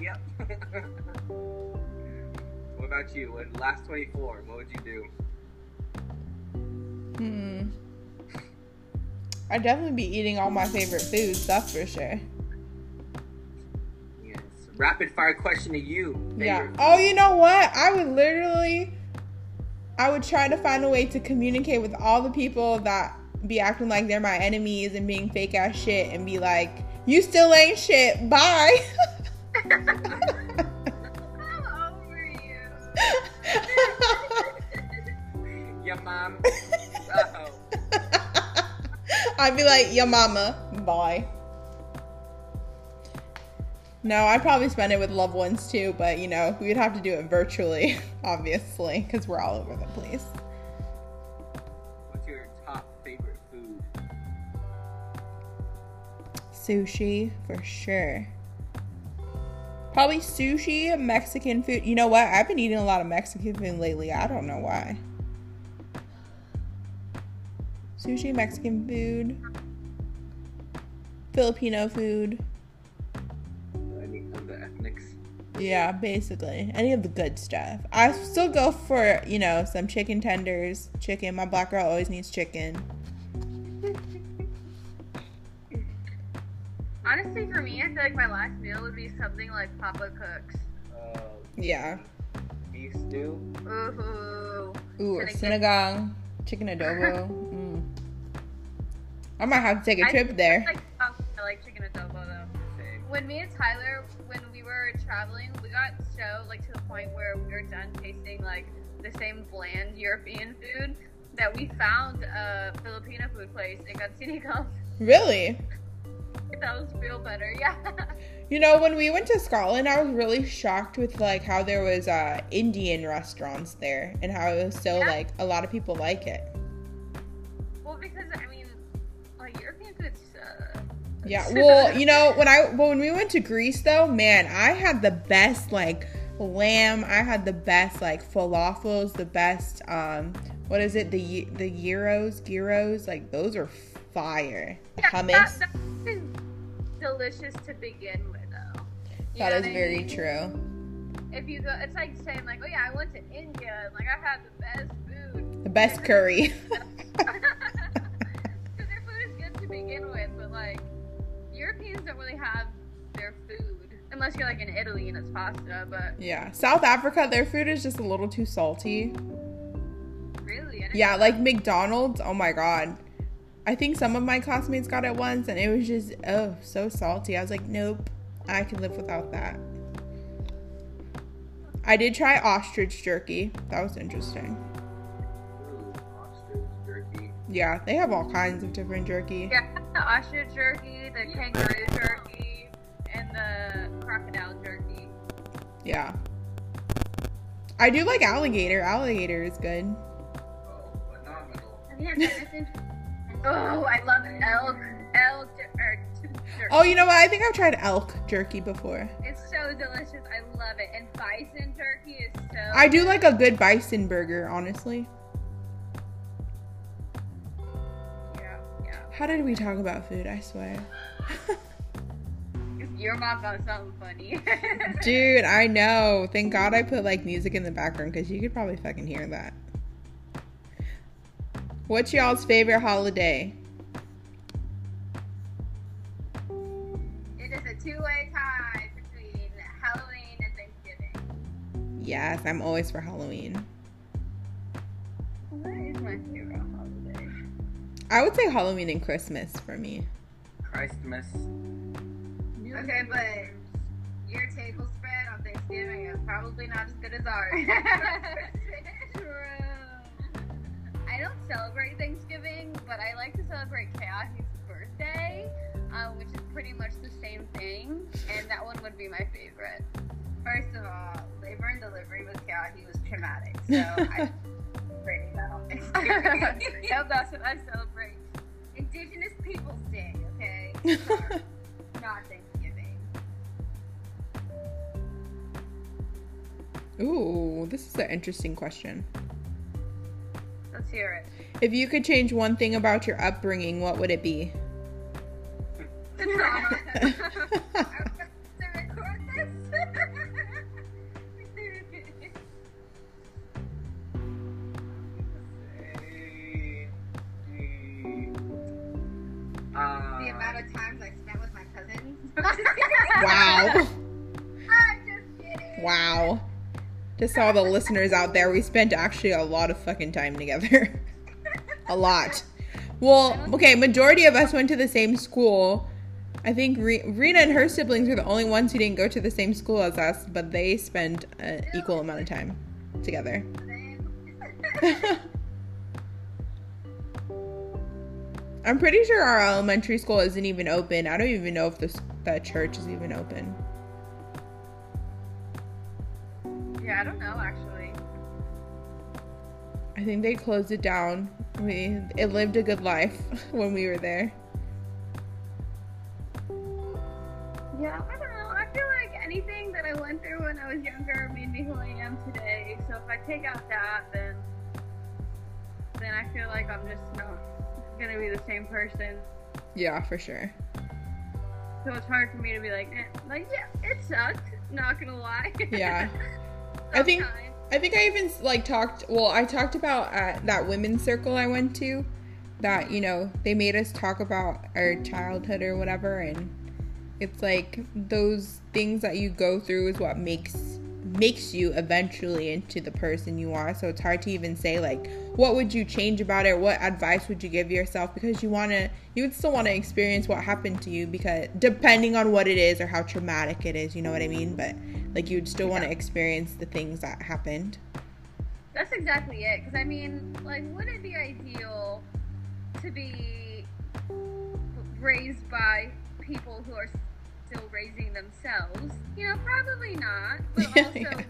yep. what about you? When last 24, what would you do? hmm. I'd definitely be eating all my favorite foods, that's for sure. Yes. Rapid fire question to you. Yeah. Oh, you know what? I would literally, I would try to find a way to communicate with all the people that be acting like they're my enemies and being fake ass shit and be like, you still ain't shit. Bye. I'm over you. Yeah, mom. oh. I'd be like, your mama. Bye. No, I'd probably spend it with loved ones too, but you know, we would have to do it virtually, obviously, because we're all over the place. Sushi, for sure. Probably sushi, Mexican food. You know what? I've been eating a lot of Mexican food lately. I don't know why. Sushi, Mexican food, Filipino food. Any of the ethnics? Yeah, basically. Any of the good stuff. I still go for, you know, some chicken tenders, chicken. My black girl always needs chicken. Honestly, for me, I feel like my last meal would be something like Papa cooks. Uh, Yeah. beef stew. Ooh. Ooh, or Gonna get- sinigang, chicken adobo. Mm. I might have to take a I trip there. Like, um, I like chicken adobo though. When me and Tyler, when we were traveling, we got so like to the point where we were done tasting like the same bland European food that we found a Filipino food place in Gatsinico. Really? That was real better, yeah. You know, when we went to Scotland, I was really shocked with like how there was uh Indian restaurants there and how it was so Yeah. like a lot of people like it. well, because I mean, like European food's. Uh, Yeah. Well, you know, when I well, when we went to Greece though, man, I had the best like lamb. I had the best like falafels, the best um what is it? The the gyros, gyros, like those are fire. Yeah, Hummus. That, is delicious to begin with, though. You That know I very mean? true. If you go, it's like saying like, oh yeah, I went to India and like I had the best food. The best curry. Because their food is good to begin with, but like Europeans don't really have their food unless unless you're like in Italy and it's pasta. But Yeah. South Africa, their food is just a little too salty. really, Yeah, like. McDonald's. Oh my god. I think some of my classmates got it once and it was just oh so salty. I was like, nope, I can live without that. I did try ostrich jerky. That was interesting. Ooh, ostrich jerky. Yeah, they have all kinds of different jerky. yeah, the ostrich jerky, the kangaroo jerky, and the crocodile jerky. Yeah. I do like alligator. Alligator is good. Oh, phenomenal. Have you had venison? Oh, I love elk. Elk or er, jerky. Oh, you know what? I think I've tried elk jerky before. It's so delicious. I love it. And bison jerky is so. I do like a good bison burger, honestly. Yeah, yeah. How did we talk about food? I swear. Your mom found something funny. Dude, I know. Thank God I put like music in the background because you could probably fucking hear that. What's y'all's favorite holiday? It is a two-way tie between Halloween and Thanksgiving. Yes, I'm always for Halloween. What is my favorite holiday? I would say Halloween and Christmas for me. Christmas. Okay, but your table spread on Thanksgiving is probably not as good as ours. Don't celebrate Thanksgiving, but I like to celebrate Chaos' birthday, uh, which is pretty much the same thing, and that one would be my favorite. First of all, labor and delivery with Chaos was traumatic, so I'm celebrating that on Thanksgiving. yep, that's what I celebrate. Indigenous Peoples Day, okay? Not Thanksgiving. Ooh, this is an interesting question. Let's hear it. If you could change one thing about your upbringing, what would it be? The trauma. I was to record this. Say, uh, the amount of times I spent with my cousins. Wow. I'm just kidding. Wow. Just all the listeners out there, we spent actually a lot of fucking time together. a lot. Well, okay, majority of us went to the same school. I think Re- Rena and her siblings were the only ones who didn't go to the same school as us, but they spent an equal amount of time together. I'm pretty sure our elementary school isn't even open. I don't even know if this that church is even open. Yeah, I don't know actually. I think they closed it down. We it lived a good life when we were there. Yeah, I don't know. I feel like anything that I went through when I was younger made me who I am today. So if I take out that, then then I feel like I'm just not gonna be the same person. Yeah, for sure. So it's hard for me to be like, eh, like yeah, it sucked. Not gonna lie. Yeah. I think- Sometimes. I think I even like talked. Well, I talked about uh, that women's circle I went to. That you know they made us talk about our childhood or whatever, and it's like those things that you go through is what makes makes you eventually into the person you are. So it's hard to even say like what would you change about it? What advice would you give yourself? Because you want to, you would still want to experience what happened to you because depending on what it is or how traumatic it is, you know what I mean? But like you'd still want to experience the things that happened. That's exactly it. Because I mean, like, would it be ideal to be raised by people who are still raising themselves? You know, probably not. But also, Yeah.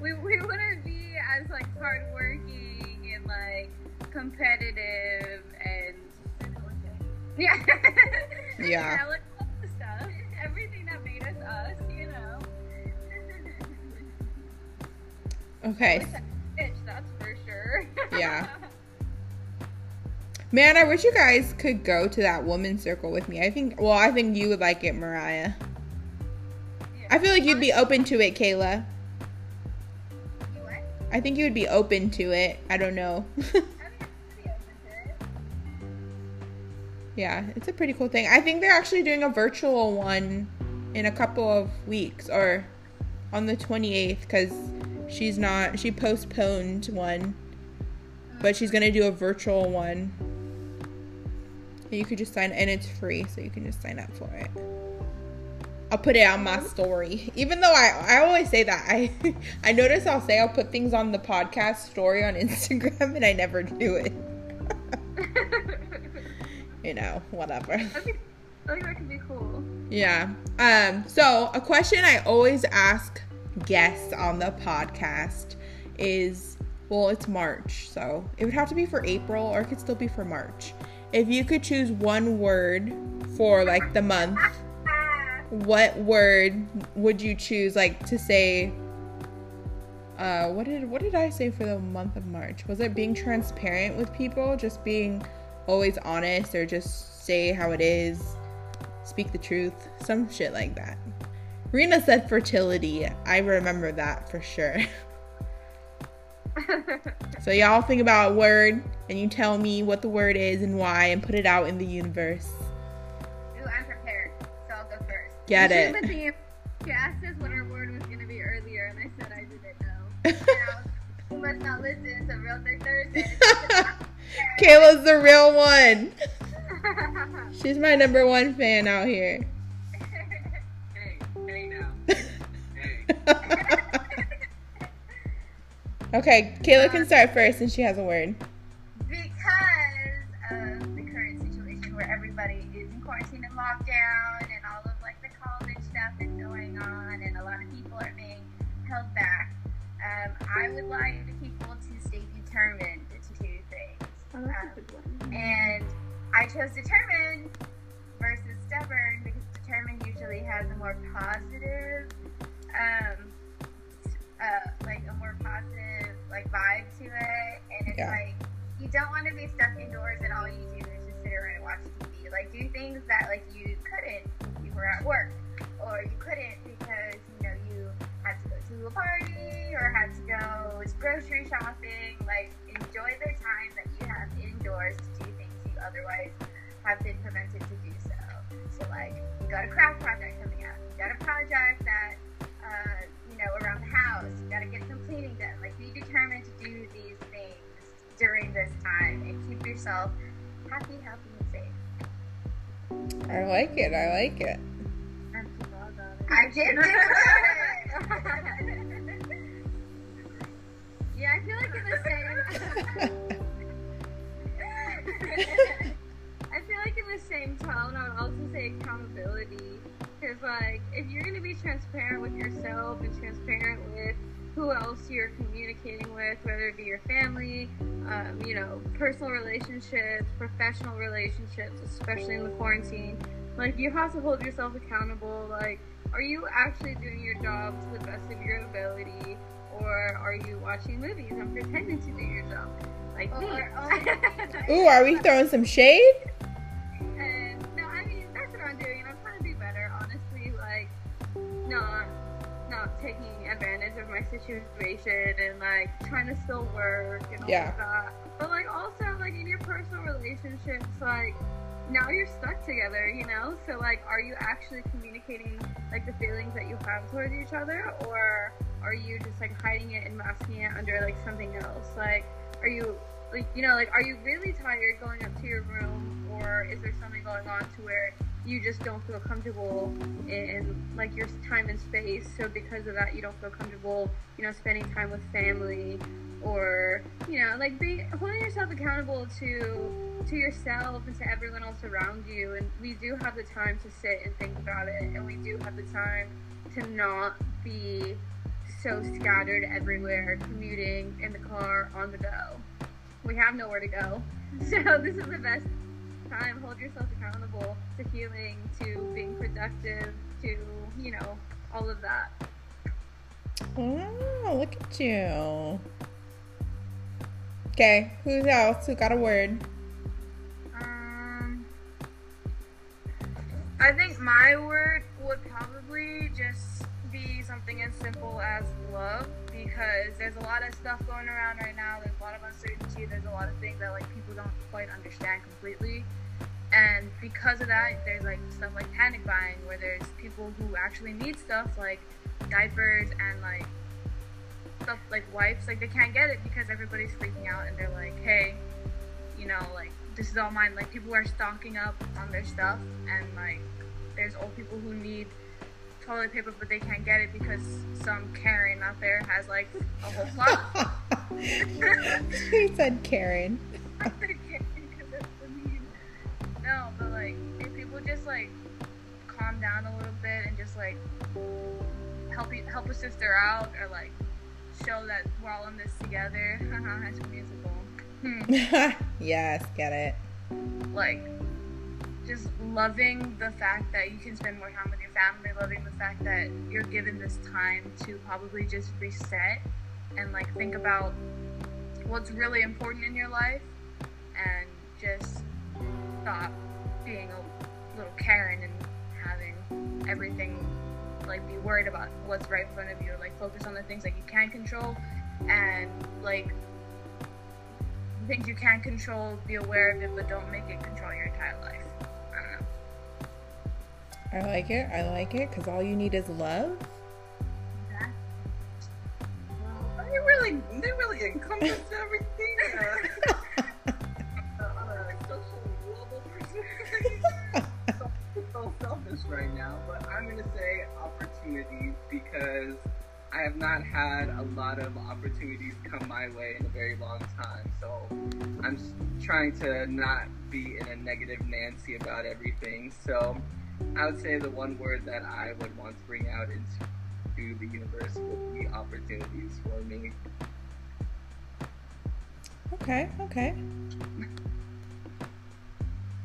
we, we wouldn't be as like hardworking and like competitive and yeah, Yeah. like all the stuff, everything that made us us, you know. Okay. Bitch, that's for sure. Yeah. Man, I wish you guys could go to that woman's circle with me. I think, well, I think you would like it, Mariah. I feel like you'd be open to it, Kayla. I think you would be open to it. I don't know. Yeah, it's a pretty cool thing. I think they're actually doing a virtual one in a couple of weeks or on the 28th because she's not, she postponed one, but she's going to do a virtual one. And you could just sign, and it's free, so you can just sign up for it. I'll put it on my story. Even though I, I always say that. I I notice I'll say I'll put things on the podcast story on Instagram and I never do it. you know, whatever. I think, I think that could be cool. Yeah. Um, so a question I always ask guests on the podcast is well, it's March, so it would have to be for April or it could still be for March. If you could choose one word for like the month what word would you choose like to say uh what did what did I say for the month of March? Was it being transparent with people, just being always honest or just say how it is, speak the truth, some shit like that. Rena said fertility. I remember that for sure. so y'all think about a word and you tell me what the word is and why and put it out in the universe. Ooh, I'm prepared, so I'll go first. Get You it. should've the- She asked us what our word was gonna be earlier, and I said I didn't know. And I was, you must not listen. It's a real thing Thursday. Kayla's the real one. She's my number one fan out here. Hey, hey now. Hey. Okay, Kayla can start first since she has a word. because of the current situation where everybody is in quarantine and lockdown and all of like the college stuff is going on and a lot of people are being held back um, i would like people to stay determined to do things Oh, that's a good one. and i chose determined versus stubborn because determined usually has a more positive um, uh, like a more positive like vibe to it and it's Yeah. like you don't want to be stuck indoors and all you do is just sit around and watch TV. Like do things that like you couldn't if you were at work, or you couldn't because you know you had to go to a party or had to go grocery shopping. Like enjoy the time that you have indoors to do things you otherwise have been prevented to do so. So like you got a craft project coming up, you got a project that uh, you know around the house, you got to get determined to do these things during this time and keep yourself happy, healthy, and safe. I like it. I like it. I'm so it. I did. Yeah, I feel like in the same. I feel like in the same tone, I would also say accountability. Because, like, if you're going to be transparent with yourself and transparent with who else you're communicating with, whether it be your family, um, you know, personal relationships, professional relationships, especially in the quarantine, like, you have to hold yourself accountable. Like, are you actually doing your job to the best of your ability? Or are you watching movies and pretending to do your job? Like me. Or Ooh, are we throwing some shade? And no, I mean that's what I'm doing, I'm trying to do better. Honestly, like not not taking advantage of my situation and like trying to still work and all Yeah. that. But like also like in your personal relationships, like now you're stuck together, you know. So like, are you actually communicating like the feelings that you have towards each other, or are you just like hiding it and masking it under like something else? Like, are you like you know like are you really tired going up to your room or is there something going on to where you just don't feel comfortable in like your time and space so because of that you don't feel comfortable you know spending time with family or you know like be holding yourself accountable to to yourself and to everyone else around you and we do have the time to sit and think about it and we do have the time to not be so scattered everywhere, commuting in the car, on the go. We have nowhere to go. So this is the best time. Hold yourself accountable to healing, to being productive, to, you know, all of that. Oh, look at you. Okay, who's else? Who got a word? Um, I think my word would probably just be something as simple as love because there's a lot of stuff going around right now. There's a lot of uncertainty. There's a lot of things that like people don't quite understand completely. And because of that, there's like stuff like panic buying, where there's people who actually need stuff like diapers and like stuff like wipes. Like they can't get it because everybody's freaking out, and they're like, hey, you know, like this is all mine. Like people are stocking up on their stuff, and like there's old people who need toilet paper, but they can't get it because some Karen out there has like a whole closet. he said Karen. no, but like if people just like calm down a little bit and just like help you, help a sister out or like show that we're all in this together. High School Musical. Hmm. yes, get it. Like just loving the fact that you can spend more time with your family, loving the fact that you're given this time to probably just reset and like think about what's really important in your life and just stop being a little Karen and having everything like be worried about what's right in front of you like focus on the things that you can control and like things you can control be aware of it but don't make it control your entire life I like it. I like it because all you need is love. They really, they really encompass everything. selfish right now, but I'm gonna say opportunities because I have not had a lot of opportunities come my way in a very long time. So I'm trying to not be in a negative Nancy about everything. So I would say the one word that I would want to bring out into the universe would be opportunities for me. Okay, okay.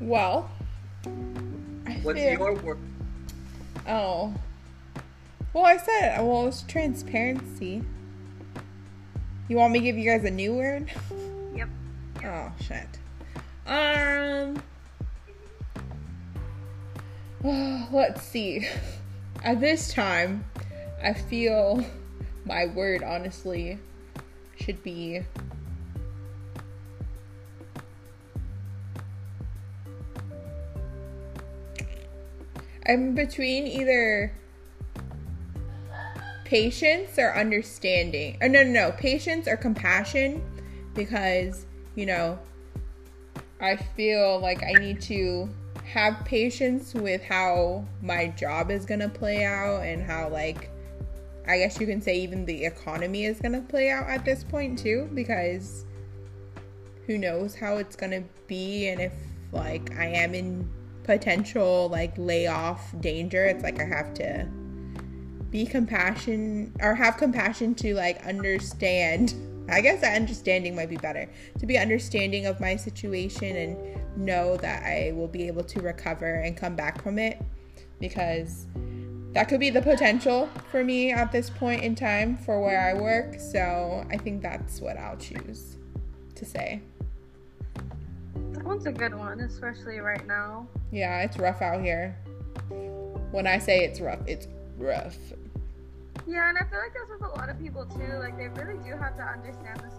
Well, what's feel... your word? Oh, well, I said well, it's transparency. You want me to give you guys a new word? Yep. yep. Oh shit. Um. Oh, let's see. At this time, I feel my word honestly should be I'm between either patience or understanding. Or no, no, no, patience or compassion because, you know, I feel like I need to have patience with how my job is going to play out and how like I guess you can say even the economy is going to play out at this point too because who knows how it's going to be and if like I am in potential like layoff danger it's like I have to be compassion or have compassion to like understand I guess that understanding might be better to be understanding of my situation and know that I will be able to recover and come back from it because that could be the potential for me at this point in time for where I work. So I think that's what I'll choose to say. That one's a good one, especially right now. Yeah, it's rough out here. When I say it's rough, it's rough. Yeah, and I feel like that's with a lot of people too. Like they really do have to understand the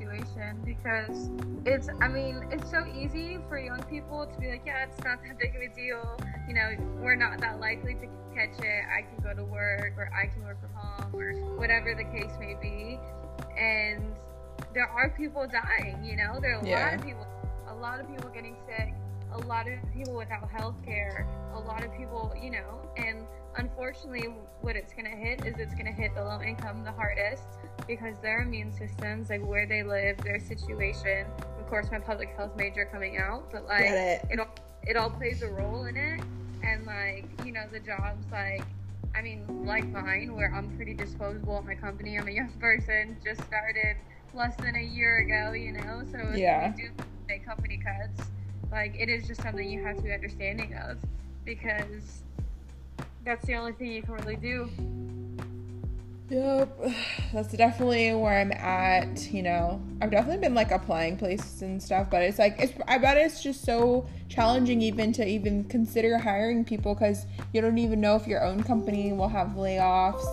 situation because it's I mean it's so easy for young people to be like yeah it's not that big of a deal you know we're not that likely to catch it I can go to work or I can work from home or whatever the case may be and there are people dying you know there are a yeah. lot of people a lot of people getting sick a lot of people without health care a lot of people you know and unfortunately what it's going to hit is it's going to hit the low income the hardest because their immune systems, like where they live, their situation. Of course, my public health major coming out, but like it. it all it all plays a role in it. And like you know, the jobs like I mean, like mine, where I'm pretty disposable at my company. I'm a young person, just started less than a year ago, you know. So yeah. do company cuts, like it is just something you have to be understanding of because that's the only thing you can really do. Yep, that's definitely where I'm at. You know, I've definitely been like applying places and stuff, but it's like it's. I bet it's just so challenging even to even consider hiring people because you don't even know if your own company will have layoffs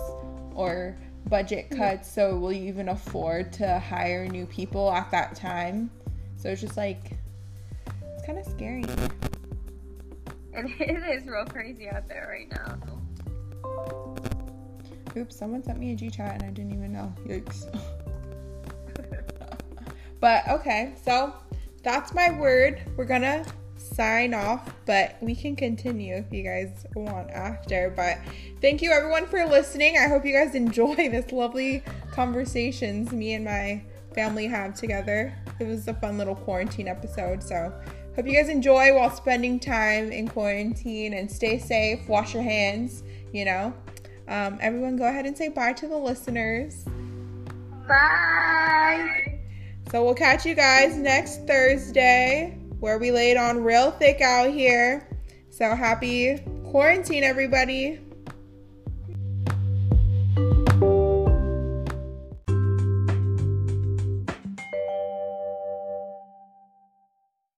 or budget cuts. So will you even afford to hire new people at that time? So it's just like it's kind of scary. and it is real crazy out there right now. Oops, someone sent me a G chat and I didn't even know. Yikes. but okay, so that's my word. We're gonna sign off, but we can continue if you guys want after. But thank you everyone for listening. I hope you guys enjoy this lovely conversations me and my family have together. It was a fun little quarantine episode, so hope you guys enjoy while spending time in quarantine and stay safe, wash your hands, you know. Um, everyone, go ahead and say bye to the listeners. Bye. So we'll catch you guys next Thursday where we laid on real thick out here. So happy quarantine, everybody.